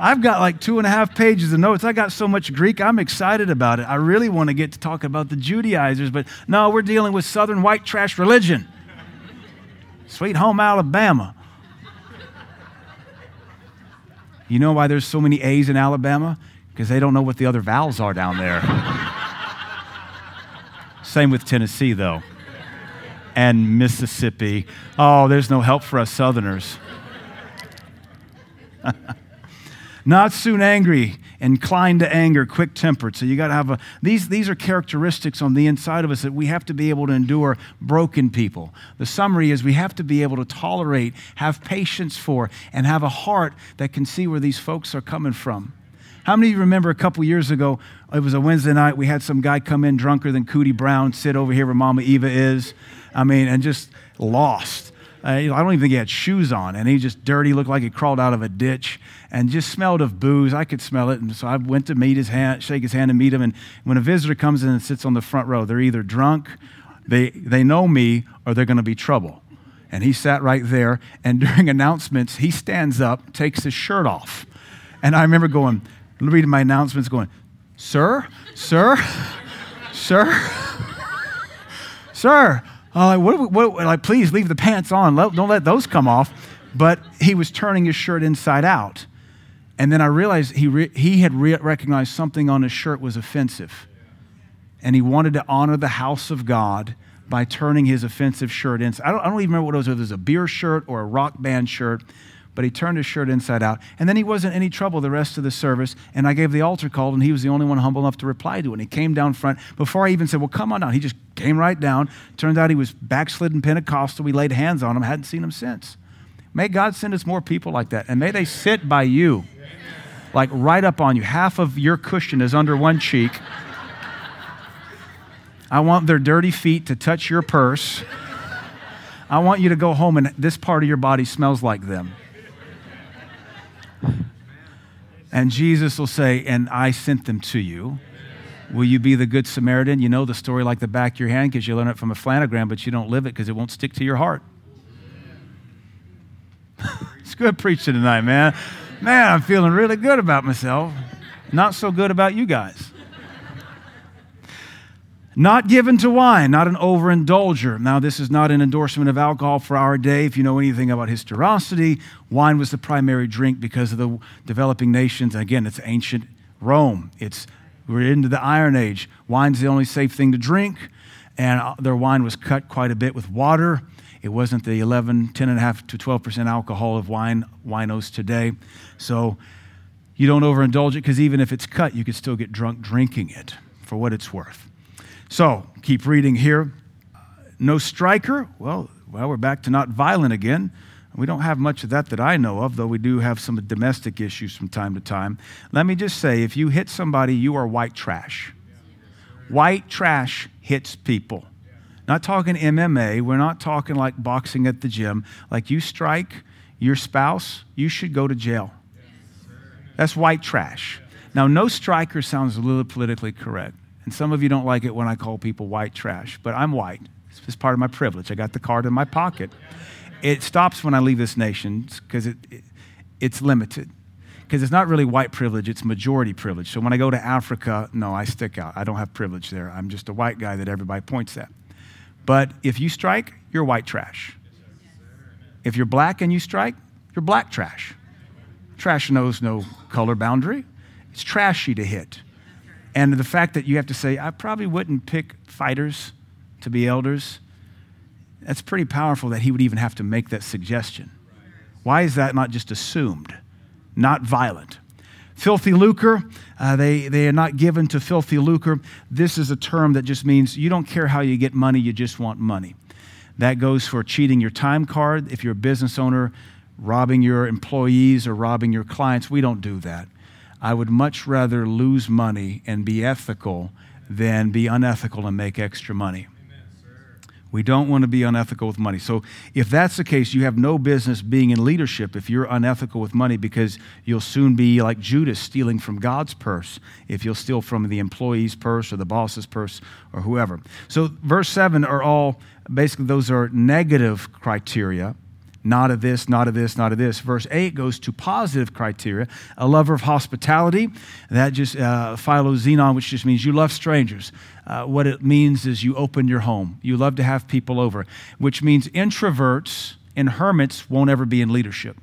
I've got like two and a half pages of notes. I got so much Greek, I'm excited about it. I really want to get to talk about the Judaizers, but no, we're dealing with Southern white trash religion. Sweet home Alabama. You know why there's so many A's in Alabama? Because they don't know what the other vowels are down there. Same with Tennessee, though and Mississippi. Oh, there's no help for us Southerners. Not soon angry, inclined to anger, quick tempered. So you got to have a, these, these are characteristics on the inside of us that we have to be able to endure broken people. The summary is we have to be able to tolerate, have patience for, and have a heart that can see where these folks are coming from. How many of you remember a couple years ago, it was a Wednesday night, we had some guy come in drunker than Cooter Brown, sit over here where Mama Eva is. I mean, and just lost. Uh, I don't even think he had shoes on, and he just dirty, looked like he crawled out of a ditch, and just smelled of booze. I could smell it, and so I went to meet his hand, shake his hand, and meet him. And when a visitor comes in and sits on the front row, they're either drunk, they they know me, or they're going to be trouble. And he sat right there, and during announcements, he stands up, takes his shirt off, and I remember going, reading my announcements, going, "Sir, sir, sir." Sir, uh, what, what, like, please leave the pants on. Don't let those come off. But he was turning his shirt inside out. And then I realized he, re- he had re- recognized something on his shirt was offensive. And he wanted to honor the house of God by turning his offensive shirt inside. I don't, I don't even remember what it was, whether it was a beer shirt or a rock band shirt but he turned his shirt inside out. And then he wasn't any trouble the rest of the service. And I gave the altar call, and he was the only one humble enough to reply to it. And he came down front. Before I even said, Well, come on down, he just came right down. Turned out he was backslidden Pentecostal. We laid hands on him, hadn't seen him since. May God send us more people like that. And may they sit by you, like right up on you. Half of your cushion is under one cheek. I want their dirty feet to touch your purse. I want you to go home and this part of your body smells like them. And Jesus will say, And I sent them to you. Will you be the good Samaritan? You know the story like the back of your hand because you learn it from a flannelgraph, but you don't live it because it won't stick to your heart. it's good preaching tonight, man. Man, I'm feeling really good about myself. Not so good about you guys. Not given to wine, not an overindulger. Now, this is not an endorsement of alcohol for our day. If you know anything about historicity, wine was the primary drink because of the developing nations. Again, it's ancient Rome. It's we're into the Iron Age. Wine's the only safe thing to drink, and uh, their wine was cut quite a bit with water. It wasn't the 11, 10.5 to 12% alcohol of wine winos today. So you don't overindulge it because even if it's cut, you could still get drunk drinking it for what it's worth. So, keep reading here. No striker. Well, well, we're back to not violent again. We don't have much of that that I know of, though we do have some domestic issues from time to time. Let me just say if you hit somebody, you are white trash. White trash hits people. Not talking MMA, we're not talking like boxing at the gym. Like you strike your spouse, you should go to jail. That's white trash. Now, no striker sounds a little politically correct. And some of you don't like it when I call people white trash, but I'm white. It's part of my privilege. I got the card in my pocket. It stops when I leave this nation because it, it, it's limited. Because it's not really white privilege, it's majority privilege. So when I go to Africa, no, I stick out. I don't have privilege there. I'm just a white guy that everybody points at. But if you strike, you're white trash. If you're black and you strike, you're black trash. Trash knows no color boundary. It's trashy to hit. And the fact that you have to say, I probably wouldn't pick fighters to be elders, that's pretty powerful that he would even have to make that suggestion. Why is that not just assumed? Not violent. Filthy lucre, uh, they, they are not given to filthy lucre. This is a term that just means you don't care how you get money, you just want money. That goes for cheating your time card. If you're a business owner, robbing your employees or robbing your clients, we don't do that. I would much rather lose money and be ethical than be unethical and make extra money. We don't want to be unethical with money. So, if that's the case, you have no business being in leadership if you're unethical with money because you'll soon be like Judas stealing from God's purse if you'll steal from the employee's purse or the boss's purse or whoever. So, verse 7 are all basically those are negative criteria not of this, not of this, not of this. Verse 8 goes to positive criteria. A lover of hospitality, that just uh, philoxenon, which just means you love strangers. Uh, what it means is you open your home. You love to have people over, which means introverts and hermits won't ever be in leadership.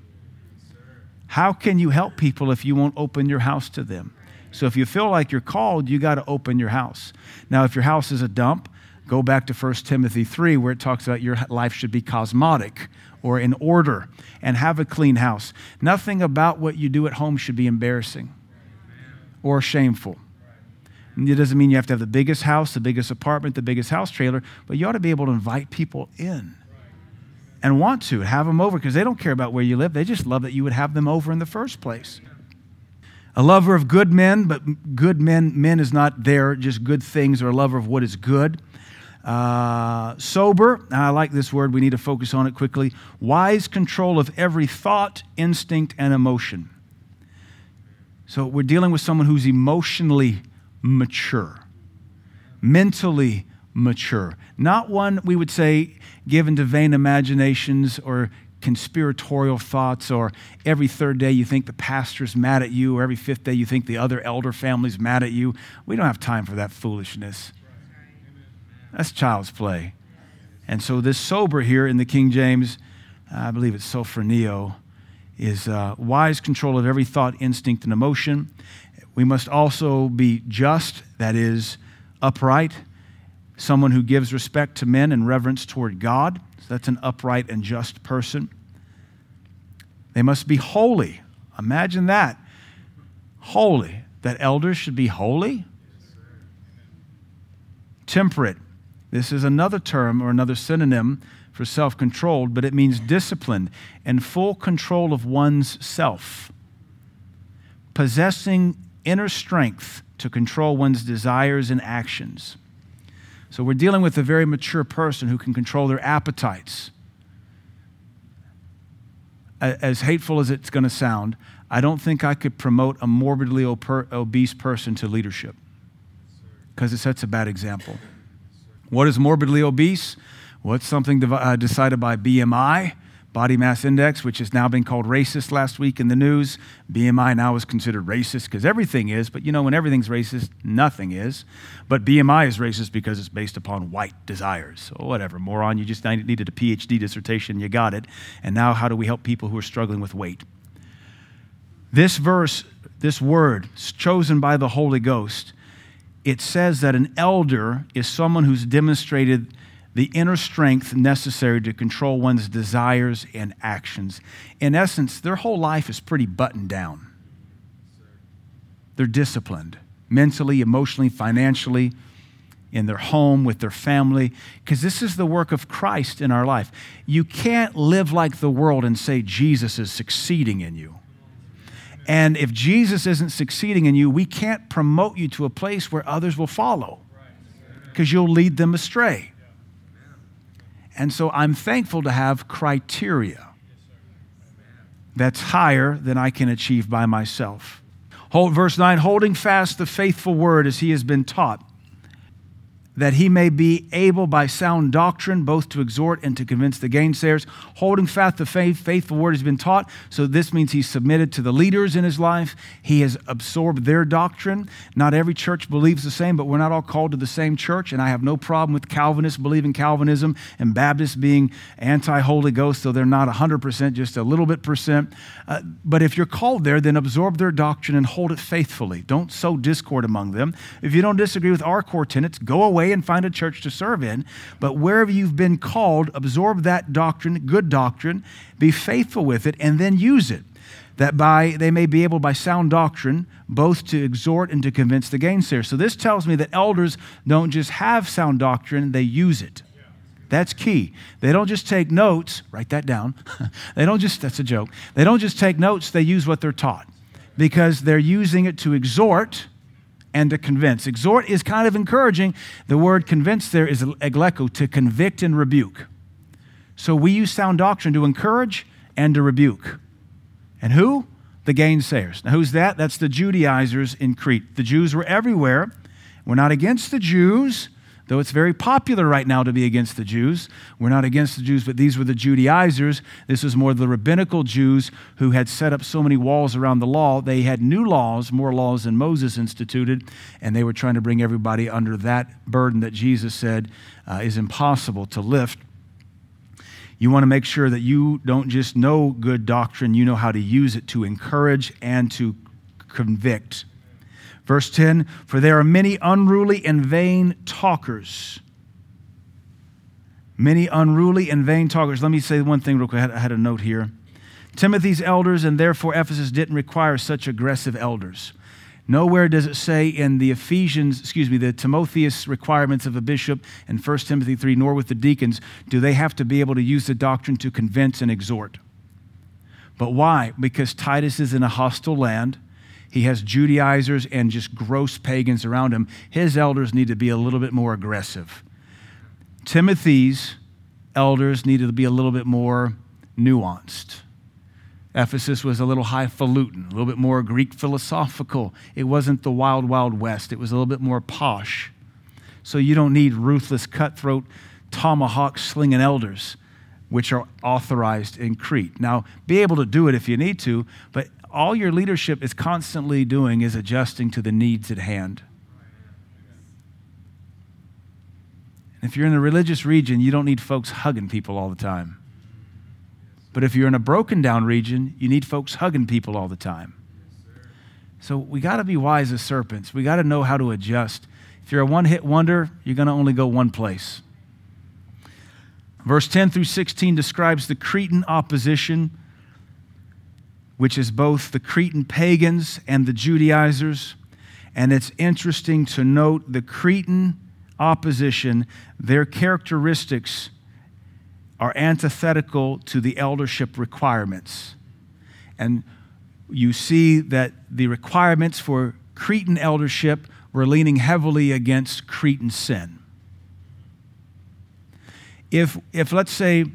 How can you help people if you won't open your house to them? So if you feel like you're called, you got to open your house. Now, if your house is a dump, go back to 1 Timothy 3, where it talks about your life should be cosmotic or in order and have a clean house. Nothing about what you do at home should be embarrassing or shameful. It doesn't mean you have to have the biggest house, the biggest apartment, the biggest house trailer, but you ought to be able to invite people in and want to have them over because they don't care about where you live. They just love that you would have them over in the first place. A lover of good men, but good men, men is not there, just good things, or a lover of what is good. Uh, sober, I like this word, we need to focus on it quickly. Wise control of every thought, instinct, and emotion. So we're dealing with someone who's emotionally mature, mentally mature. Not one, we would say, given to vain imaginations or conspiratorial thoughts, or every third day you think the pastor's mad at you, or every fifth day you think the other elder family's mad at you. We don't have time for that foolishness. That's child's play. And so this sober here in the King James, I believe it's sophroneo, is uh, wise control of every thought, instinct, and emotion. We must also be just, that is, upright, someone who gives respect to men and reverence toward God. So that's an upright and just person. They must be holy. Imagine that. Holy. That elders should be holy. Temperate this is another term or another synonym for self controlled, but it means disciplined and full control of one's self. Possessing inner strength to control one's desires and actions. So we're dealing with a very mature person who can control their appetites. As hateful as it's going to sound, I don't think I could promote a morbidly obese person to leadership because it sets a bad example. What is morbidly obese? What's something uh, decided by BMI, body mass index, which has now been called racist last week in the news. BMI now is considered racist because everything is, but you know, when everything's racist, nothing is. But BMI is racist because it's based upon white desires. So, whatever, moron, you just needed a PhD dissertation, you got it. And now, how do we help people who are struggling with weight? This verse, this word, chosen by the Holy Ghost it says that an elder is someone who's demonstrated the inner strength necessary to control one's desires and actions. In essence, their whole life is pretty buttoned down. They're disciplined mentally, emotionally, financially, in their home, with their family, because this is the work of Christ in our life. You can't live like the world and say Jesus is succeeding in you. And if Jesus isn't succeeding in you, we can't promote you to a place where others will follow because you'll lead them astray. And so I'm thankful to have criteria that's higher than I can achieve by myself. Hold, verse 9 holding fast the faithful word as he has been taught that he may be able by sound doctrine both to exhort and to convince the gainsayers, holding fast the faith, faithful word has been taught. So this means he's submitted to the leaders in his life. He has absorbed their doctrine. Not every church believes the same, but we're not all called to the same church. And I have no problem with Calvinists believing Calvinism and Baptists being anti Holy Ghost, so they're not 100%, just a little bit percent. Uh, but if you're called there, then absorb their doctrine and hold it faithfully. Don't sow discord among them. If you don't disagree with our core tenets, go away and find a church to serve in. But wherever you've been called, absorb that doctrine, good doctrine, be faithful with it, and then use it. That by they may be able by sound doctrine both to exhort and to convince the gainsayer. So this tells me that elders don't just have sound doctrine, they use it. That's key. They don't just take notes, write that down. they don't just, that's a joke. They don't just take notes, they use what they're taught because they're using it to exhort and to convince. Exhort is kind of encouraging. The word convince there is egleko, to convict and rebuke. So we use sound doctrine to encourage and to rebuke. And who? The gainsayers. Now, who's that? That's the Judaizers in Crete. The Jews were everywhere. We're not against the Jews, though it's very popular right now to be against the Jews. We're not against the Jews, but these were the Judaizers. This was more the rabbinical Jews who had set up so many walls around the law. They had new laws, more laws than Moses instituted, and they were trying to bring everybody under that burden that Jesus said uh, is impossible to lift. You want to make sure that you don't just know good doctrine, you know how to use it to encourage and to convict. Verse 10 For there are many unruly and vain talkers. Many unruly and vain talkers. Let me say one thing real quick. I had a note here. Timothy's elders, and therefore Ephesus didn't require such aggressive elders. Nowhere does it say in the Ephesians, excuse me, the Timotheus requirements of a bishop in 1 Timothy 3, nor with the deacons, do they have to be able to use the doctrine to convince and exhort. But why? Because Titus is in a hostile land. He has Judaizers and just gross pagans around him. His elders need to be a little bit more aggressive. Timothy's elders needed to be a little bit more nuanced. Ephesus was a little highfalutin, a little bit more Greek philosophical. It wasn't the wild, wild west, it was a little bit more posh. So you don't need ruthless, cutthroat, tomahawk slinging elders, which are authorized in Crete. Now, be able to do it if you need to, but all your leadership is constantly doing is adjusting to the needs at hand. And if you're in a religious region, you don't need folks hugging people all the time. But if you're in a broken down region, you need folks hugging people all the time. So we got to be wise as serpents. We got to know how to adjust. If you're a one hit wonder, you're going to only go one place. Verse 10 through 16 describes the Cretan opposition, which is both the Cretan pagans and the Judaizers. And it's interesting to note the Cretan opposition, their characteristics are antithetical to the eldership requirements. And you see that the requirements for Cretan eldership were leaning heavily against Cretan sin. If, if let's say,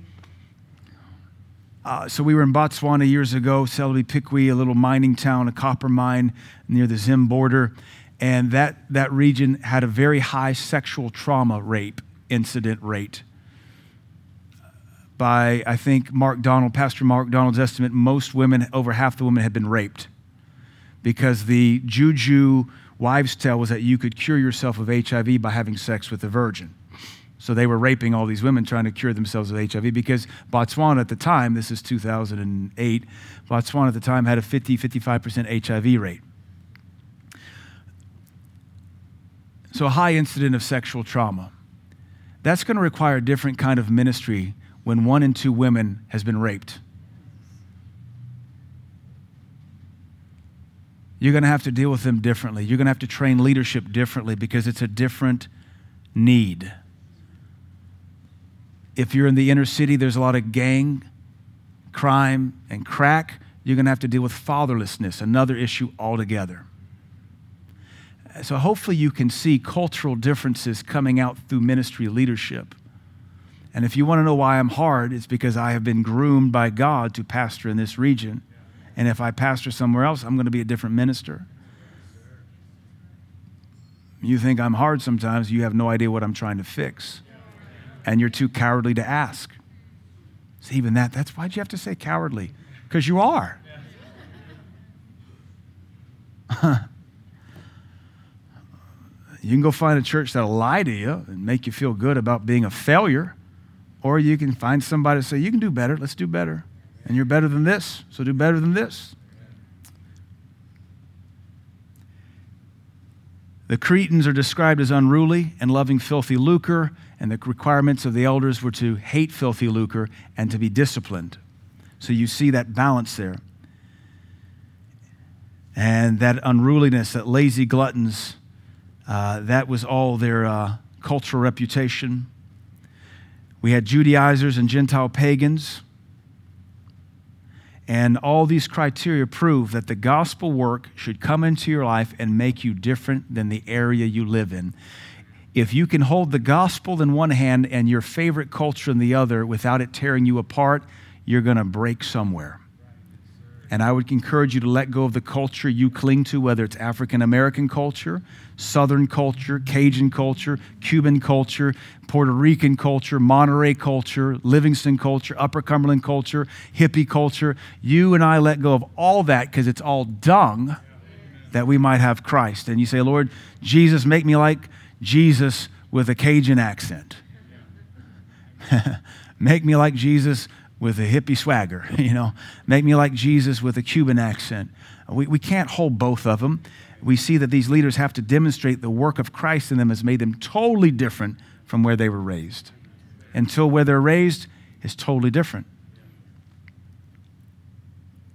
uh, so we were in Botswana years ago, Selebi-Phikwe, a little mining town, a copper mine near the Zim border, and that, that region had a very high sexual trauma rape incident rate. By, I think, Mark Donald, Pastor Mark Donald's estimate, most women, over half the women, had been raped. Because the juju wives' tale was that you could cure yourself of HIV by having sex with a virgin. So they were raping all these women trying to cure themselves of HIV because Botswana at the time, this is 2008, Botswana at the time had a 50, 55% HIV rate. So a high incident of sexual trauma. That's going to require a different kind of ministry when one in two women has been raped. You're going to have to deal with them differently. You're going to have to train leadership differently because it's a different need. If you're in the inner city, there's a lot of gang, crime, and crack. You're going to have to deal with fatherlessness, another issue altogether. So, hopefully, you can see cultural differences coming out through ministry leadership. And if you want to know why I'm hard, it's because I have been groomed by God to pastor in this region. And if I pastor somewhere else, I'm going to be a different minister. You think I'm hard sometimes, you have no idea what I'm trying to fix. And you're too cowardly to ask. See, even that, that's why'd you have to say cowardly? Because you are. you can go find a church that'll lie to you and make you feel good about being a failure. Or you can find somebody to say, You can do better, let's do better. And you're better than this, so do better than this. The Cretans are described as unruly and loving filthy lucre, and the requirements of the elders were to hate filthy lucre and to be disciplined. So you see that balance there. And that unruliness, that lazy gluttons, uh, that was all their uh, cultural reputation. We had Judaizers and Gentile pagans. And all these criteria prove that the gospel work should come into your life and make you different than the area you live in. If you can hold the gospel in one hand and your favorite culture in the other without it tearing you apart, you're going to break somewhere. And I would encourage you to let go of the culture you cling to, whether it's African American culture, Southern culture, Cajun culture, Cuban culture, Puerto Rican culture, Monterey culture, Livingston culture, Upper Cumberland culture, hippie culture. You and I let go of all that because it's all dung that we might have Christ. And you say, Lord, Jesus, make me like Jesus with a Cajun accent. make me like Jesus with a hippie swagger, you know. Make me like Jesus with a Cuban accent. We, we can't hold both of them. We see that these leaders have to demonstrate the work of Christ in them has made them totally different from where they were raised. Until where they're raised is totally different.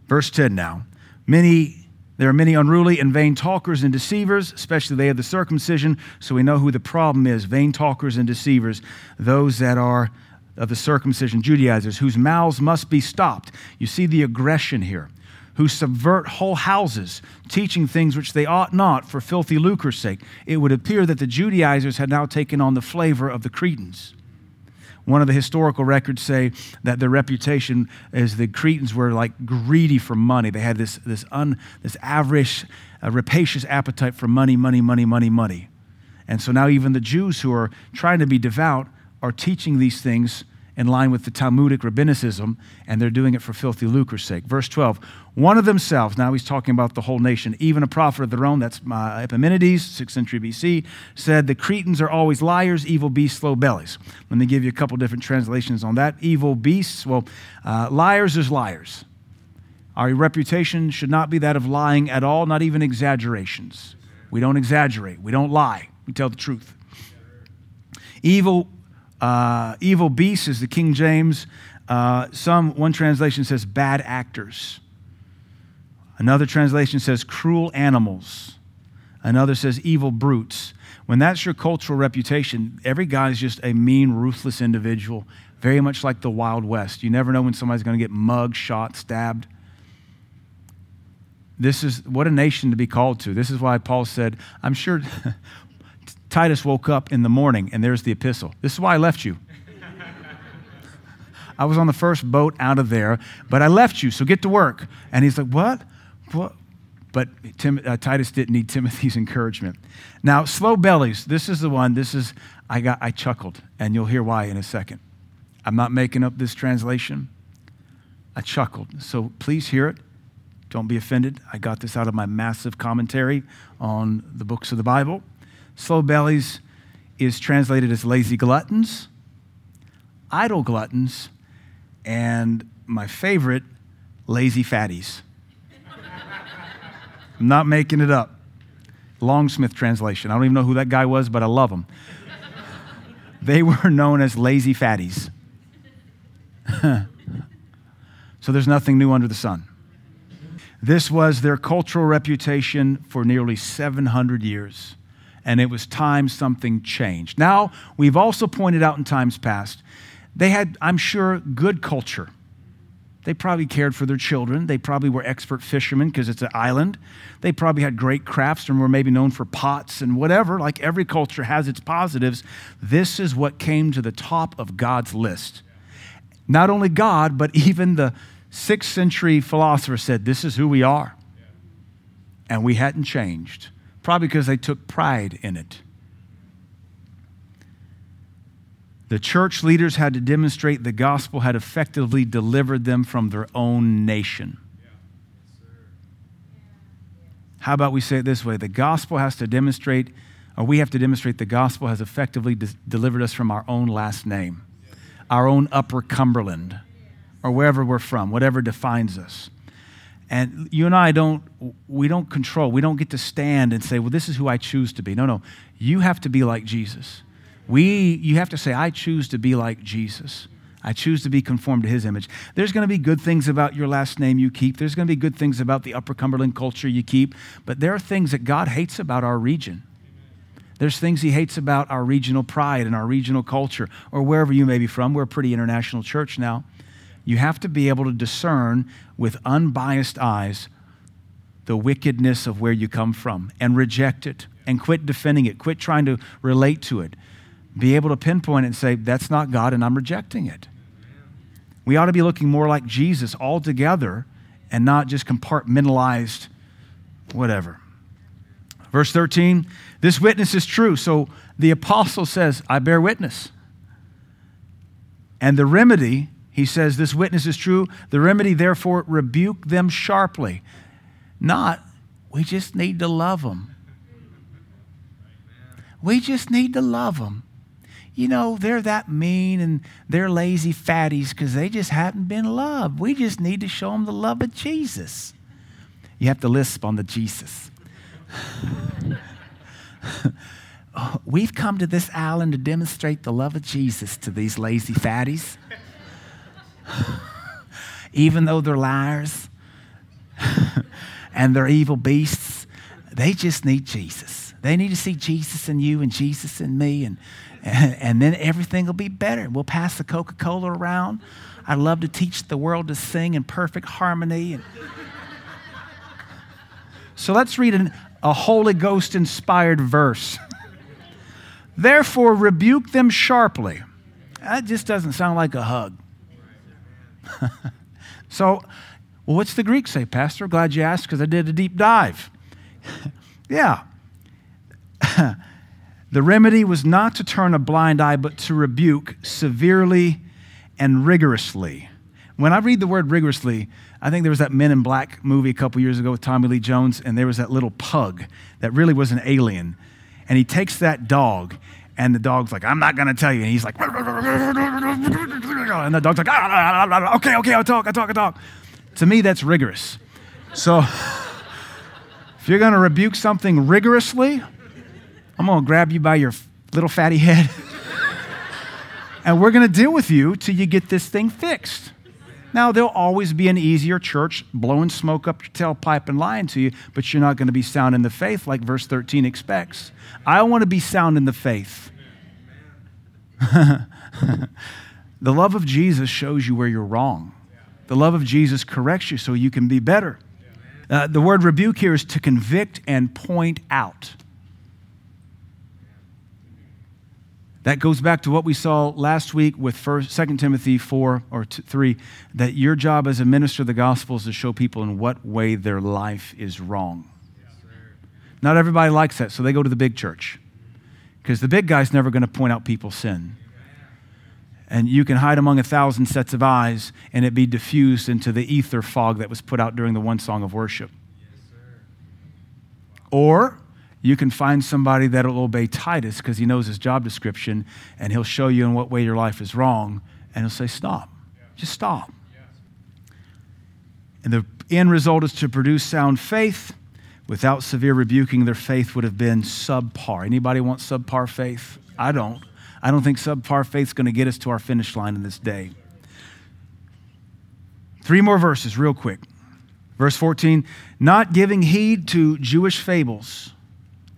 Verse 10 now. Many there are many unruly and vain talkers and deceivers, especially they of the circumcision, so we know who the problem is vain talkers and deceivers, those that are of the circumcision, Judaizers, whose mouths must be stopped. You see the aggression here. Who subvert whole houses, teaching things which they ought not for filthy lucre's sake. It would appear that the Judaizers had now taken on the flavor of the Cretans. One of the historical records say that their reputation is the Cretans were like greedy for money. They had this, this, un, this average, uh, rapacious appetite for money, money, money, money, money. And so now even the Jews who are trying to be devout are teaching these things in line with the Talmudic rabbinicism, and they're doing it for filthy lucre's sake. Verse 12, one of themselves, now he's talking about the whole nation, even a prophet of their own, that's Epimenides, 6th century BC, said, The Cretans are always liars, evil beasts, slow bellies. Let me give you a couple different translations on that. Evil beasts, well, uh, liars is liars. Our reputation should not be that of lying at all, not even exaggerations. We don't exaggerate, we don't lie, we tell the truth. Evil uh, evil beasts is the King James. Uh, some one translation says bad actors. Another translation says cruel animals. Another says evil brutes. When that's your cultural reputation, every guy is just a mean, ruthless individual, very much like the Wild West. You never know when somebody's going to get mugged, shot, stabbed. This is what a nation to be called to. This is why Paul said, I'm sure Titus woke up in the morning and there's the epistle. This is why I left you. I was on the first boat out of there, but I left you, so get to work. And he's like, What? What? But Tim, uh, Titus didn't need Timothy's encouragement. Now, slow bellies, this is the one, this is, I, got, I chuckled, and you'll hear why in a second. I'm not making up this translation. I chuckled. So please hear it. Don't be offended. I got this out of my massive commentary on the books of the Bible. Slow bellies is translated as lazy gluttons, idle gluttons, and my favorite, lazy fatties. I'm not making it up. Longsmith translation. I don't even know who that guy was, but I love him. they were known as lazy fatties. so there's nothing new under the sun. This was their cultural reputation for nearly 700 years and it was time something changed. Now, we've also pointed out in times past, they had, I'm sure, good culture. They probably cared for their children. They probably were expert fishermen because it's an island. They probably had great crafts and were maybe known for pots and whatever. Like every culture has its positives. This is what came to the top of God's list. Not only God, but even the sixth century philosopher said, This is who we are. And we hadn't changed. Probably because they took pride in it. The church leaders had to demonstrate the gospel had effectively delivered them from their own nation. How about we say it this way? The gospel has to demonstrate, or we have to demonstrate the gospel has effectively de- delivered us from our own last name, our own upper Cumberland, or wherever we're from, whatever defines us. And you and I don't, we don't control. We don't get to stand and say, well, this is who I choose to be. No, no. You have to be like Jesus. We, you have to say, I choose to be like Jesus. I choose to be conformed to his image. There's going to be good things about your last name you keep. There's going to be good things about the Upper Cumberland culture you keep. But there are things that God hates about our region. There's things he hates about our regional pride and our regional culture, or wherever you may be from. We're a pretty international church now. You have to be able to discern with unbiased eyes the wickedness of where you come from and reject it and quit defending it, quit trying to relate to it. Be able to pinpoint it and say, that's not God and I'm rejecting it. We ought to be looking more like Jesus altogether and not just compartmentalized whatever. Verse 13, this witness is true. So the apostle says, I bear witness. And the remedy, he says, this witness is true. The remedy, therefore, rebuke them sharply. Not, we just need to love them. We just need to love them. You know, they're that mean and they're lazy fatties because they just haven't been loved. We just need to show them the love of Jesus. You have to lisp on the Jesus. We've come to this island to demonstrate the love of Jesus to these lazy fatties. Even though they're liars and they're evil beasts, they just need Jesus. They need to see Jesus in you and Jesus in me, and, and, then everything will be better. We'll pass the Coca Cola around. I love to teach the world to sing in perfect harmony. And so let's read an, a Holy Ghost inspired verse. Therefore, rebuke them sharply. That just doesn't sound like a hug. so, well, what's the Greek say, Pastor? Glad you asked because I did a deep dive. yeah. the remedy was not to turn a blind eye, but to rebuke severely and rigorously. When I read the word rigorously, I think there was that Men in Black movie a couple years ago with Tommy Lee Jones, and there was that little pug that really was an alien. And he takes that dog, and the dog's like, I'm not going to tell you. And he's like, and the dog's like, ah, ah, ah, ah, okay, okay, I'll talk, I'll talk, I'll talk. To me, that's rigorous. So if you're going to rebuke something rigorously, I'm going to grab you by your little fatty head. and we're going to deal with you till you get this thing fixed. Now, there'll always be an easier church blowing smoke up your tailpipe and lying to you, but you're not going to be sound in the faith like verse 13 expects. I want to be sound in the faith. the love of Jesus shows you where you're wrong. The love of Jesus corrects you so you can be better. Uh, the word rebuke here is to convict and point out. That goes back to what we saw last week with first, 2 Timothy 4 or 3 that your job as a minister of the gospel is to show people in what way their life is wrong. Not everybody likes that, so they go to the big church because the big guy's never going to point out people's sin. And you can hide among a thousand sets of eyes and it be diffused into the ether fog that was put out during the one song of worship. Or you can find somebody that will obey Titus because he knows his job description and he'll show you in what way your life is wrong and he'll say, Stop. Just stop. And the end result is to produce sound faith. Without severe rebuking, their faith would have been subpar. Anybody want subpar faith? I don't. I don't think subpar faith is going to get us to our finish line in this day. Three more verses, real quick. Verse 14 not giving heed to Jewish fables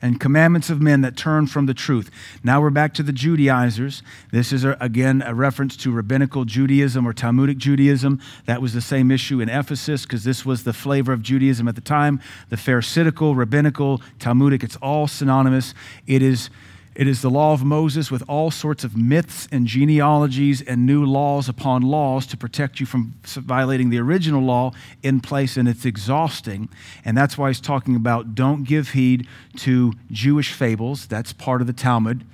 and commandments of men that turn from the truth. Now we're back to the Judaizers. This is, again, a reference to rabbinical Judaism or Talmudic Judaism. That was the same issue in Ephesus because this was the flavor of Judaism at the time. The Pharisaical, rabbinical, Talmudic, it's all synonymous. It is it is the law of Moses with all sorts of myths and genealogies and new laws upon laws to protect you from violating the original law in place, and it's exhausting. And that's why he's talking about don't give heed to Jewish fables. That's part of the Talmud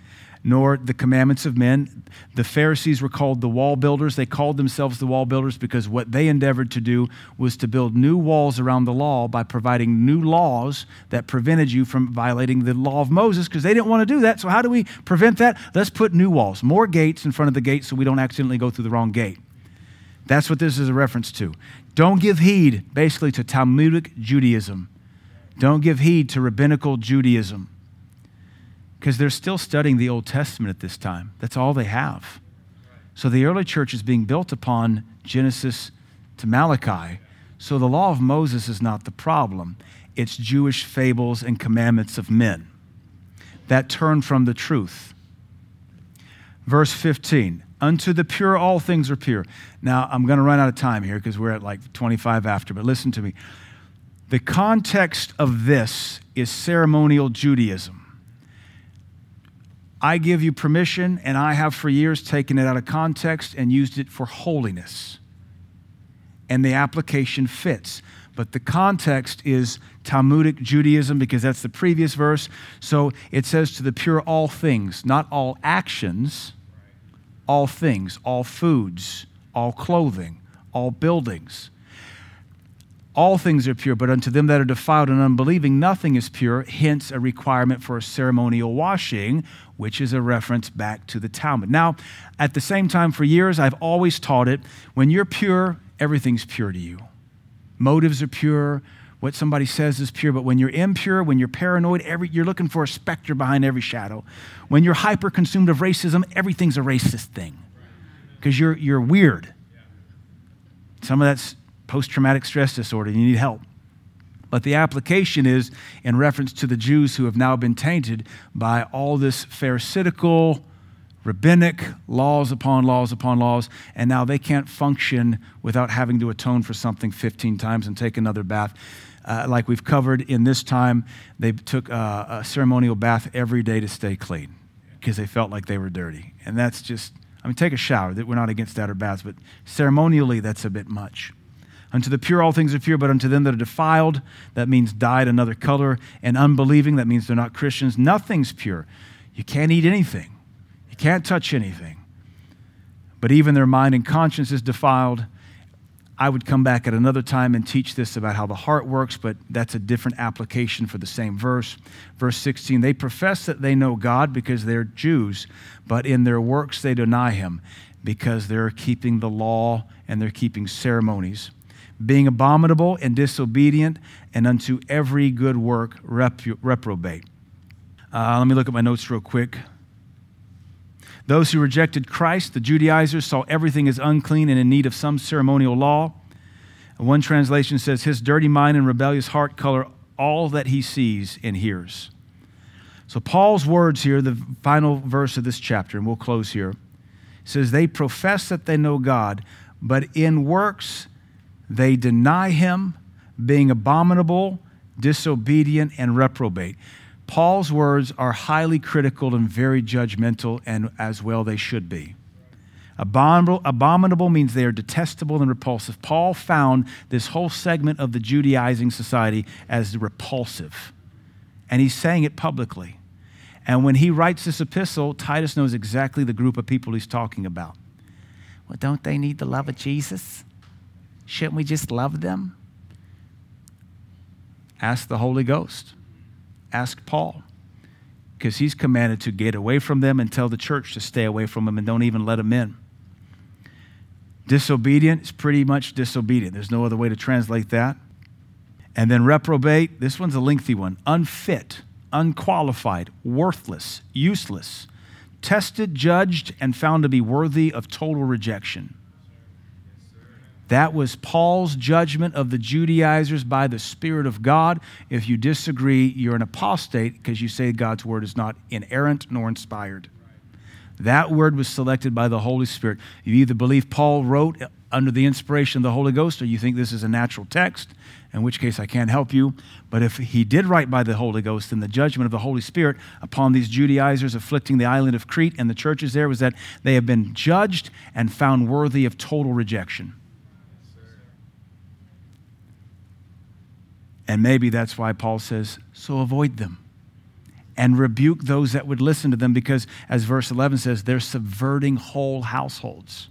nor the commandments of men. The Pharisees were called the wall builders. They called themselves the wall builders because what they endeavored to do was to build new walls around the law by providing new laws that prevented you from violating the law of Moses because they didn't want to do that. So, how do we prevent that? Let's put new walls, more gates in front of the gate so we don't accidentally go through the wrong gate. That's what this is a reference to. Don't give heed, basically, to Talmudic Judaism. Don't give heed to rabbinical Judaism because they're still studying the Old Testament at this time. That's all they have. So the early church is being built upon Genesis to Malachi. So the law of Moses is not the problem, it's Jewish fables and commandments of men. that turn from the truth. Verse 15 Unto the pure, all things are pure. Now, I'm going to run out of time here because we're at like 25 after, but listen to me. The context of this is ceremonial Judaism. I give you permission, and I have for years taken it out of context and used it for holiness. And the application fits. But the context is Talmudic Judaism because that's the previous verse. So it says to the pure, all things, not all actions all things, all foods, all clothing, all buildings. All things are pure, but unto them that are defiled and unbelieving, nothing is pure, hence a requirement for a ceremonial washing, which is a reference back to the Talmud. Now, at the same time, for years, I've always taught it when you're pure, everything's pure to you. Motives are pure, what somebody says is pure, but when you're impure, when you're paranoid, every, you're looking for a specter behind every shadow. When you're hyper consumed of racism, everything's a racist thing because you're, you're weird. Some of that's post traumatic stress disorder. You need help. But the application is in reference to the Jews who have now been tainted by all this Pharisaical, rabbinic laws upon laws upon laws, and now they can't function without having to atone for something 15 times and take another bath uh, like we've covered in this time, they took uh, a ceremonial bath every day to stay clean because they felt like they were dirty. And that's just, I mean, take a shower. We're not against that or baths, but ceremonially, that's a bit much. Unto the pure, all things are pure, but unto them that are defiled, that means dyed another color, and unbelieving, that means they're not Christians, nothing's pure. You can't eat anything, you can't touch anything. But even their mind and conscience is defiled I would come back at another time and teach this about how the heart works, but that's a different application for the same verse. Verse 16 They profess that they know God because they're Jews, but in their works they deny Him because they're keeping the law and they're keeping ceremonies, being abominable and disobedient, and unto every good work reprobate. Uh, let me look at my notes real quick. Those who rejected Christ, the Judaizers, saw everything as unclean and in need of some ceremonial law. One translation says, His dirty mind and rebellious heart color all that he sees and hears. So, Paul's words here, the final verse of this chapter, and we'll close here, says, They profess that they know God, but in works they deny him, being abominable, disobedient, and reprobate. Paul's words are highly critical and very judgmental, and as well they should be. Abominable, abominable, means they are detestable and repulsive. Paul found this whole segment of the Judaizing society as repulsive, and he's saying it publicly. And when he writes this epistle, Titus knows exactly the group of people he's talking about. Well, don't they need the love of Jesus? Shouldn't we just love them? Ask the Holy Ghost. Ask Paul because he's commanded to get away from them and tell the church to stay away from them and don't even let them in. Disobedient is pretty much disobedient. There's no other way to translate that. And then reprobate, this one's a lengthy one. Unfit, unqualified, worthless, useless, tested, judged, and found to be worthy of total rejection. That was Paul's judgment of the Judaizers by the Spirit of God. If you disagree, you're an apostate because you say God's word is not inerrant nor inspired. That word was selected by the Holy Spirit. You either believe Paul wrote under the inspiration of the Holy Ghost or you think this is a natural text, in which case I can't help you. But if he did write by the Holy Ghost, then the judgment of the Holy Spirit upon these Judaizers afflicting the island of Crete and the churches there was that they have been judged and found worthy of total rejection. And maybe that's why Paul says, so avoid them and rebuke those that would listen to them because, as verse 11 says, they're subverting whole households.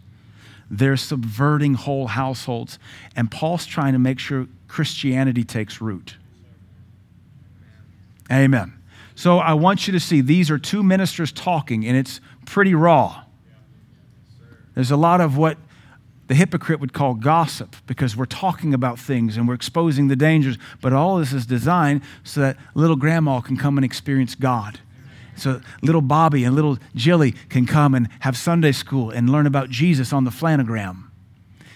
They're subverting whole households. And Paul's trying to make sure Christianity takes root. Amen. So I want you to see these are two ministers talking, and it's pretty raw. There's a lot of what the hypocrite would call gossip because we're talking about things and we're exposing the dangers. But all this is designed so that little grandma can come and experience God. So little Bobby and little Jilly can come and have Sunday school and learn about Jesus on the flannelgraph.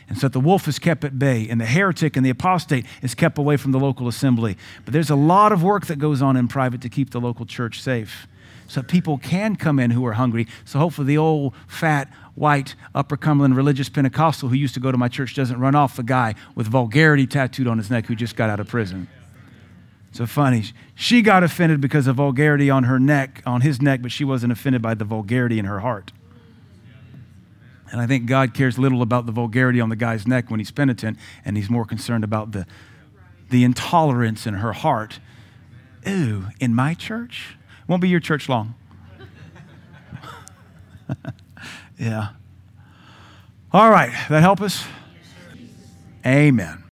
And so the wolf is kept at bay and the heretic and the apostate is kept away from the local assembly. But there's a lot of work that goes on in private to keep the local church safe. so people can come in who are hungry. So hopefully the old fat white upper Cumberland religious Pentecostal who used to go to my church doesn't run off the guy with vulgarity tattooed on his neck who just got out of prison. So funny. She got offended because of vulgarity on her neck, on his neck, but she wasn't offended by the vulgarity in her heart. And I think God cares little about the vulgarity on the guy's neck when he's penitent, and he's more concerned about the, the intolerance in her heart. Ooh, in my church? Won't be your church long. yeah. All right, that help us? Amen.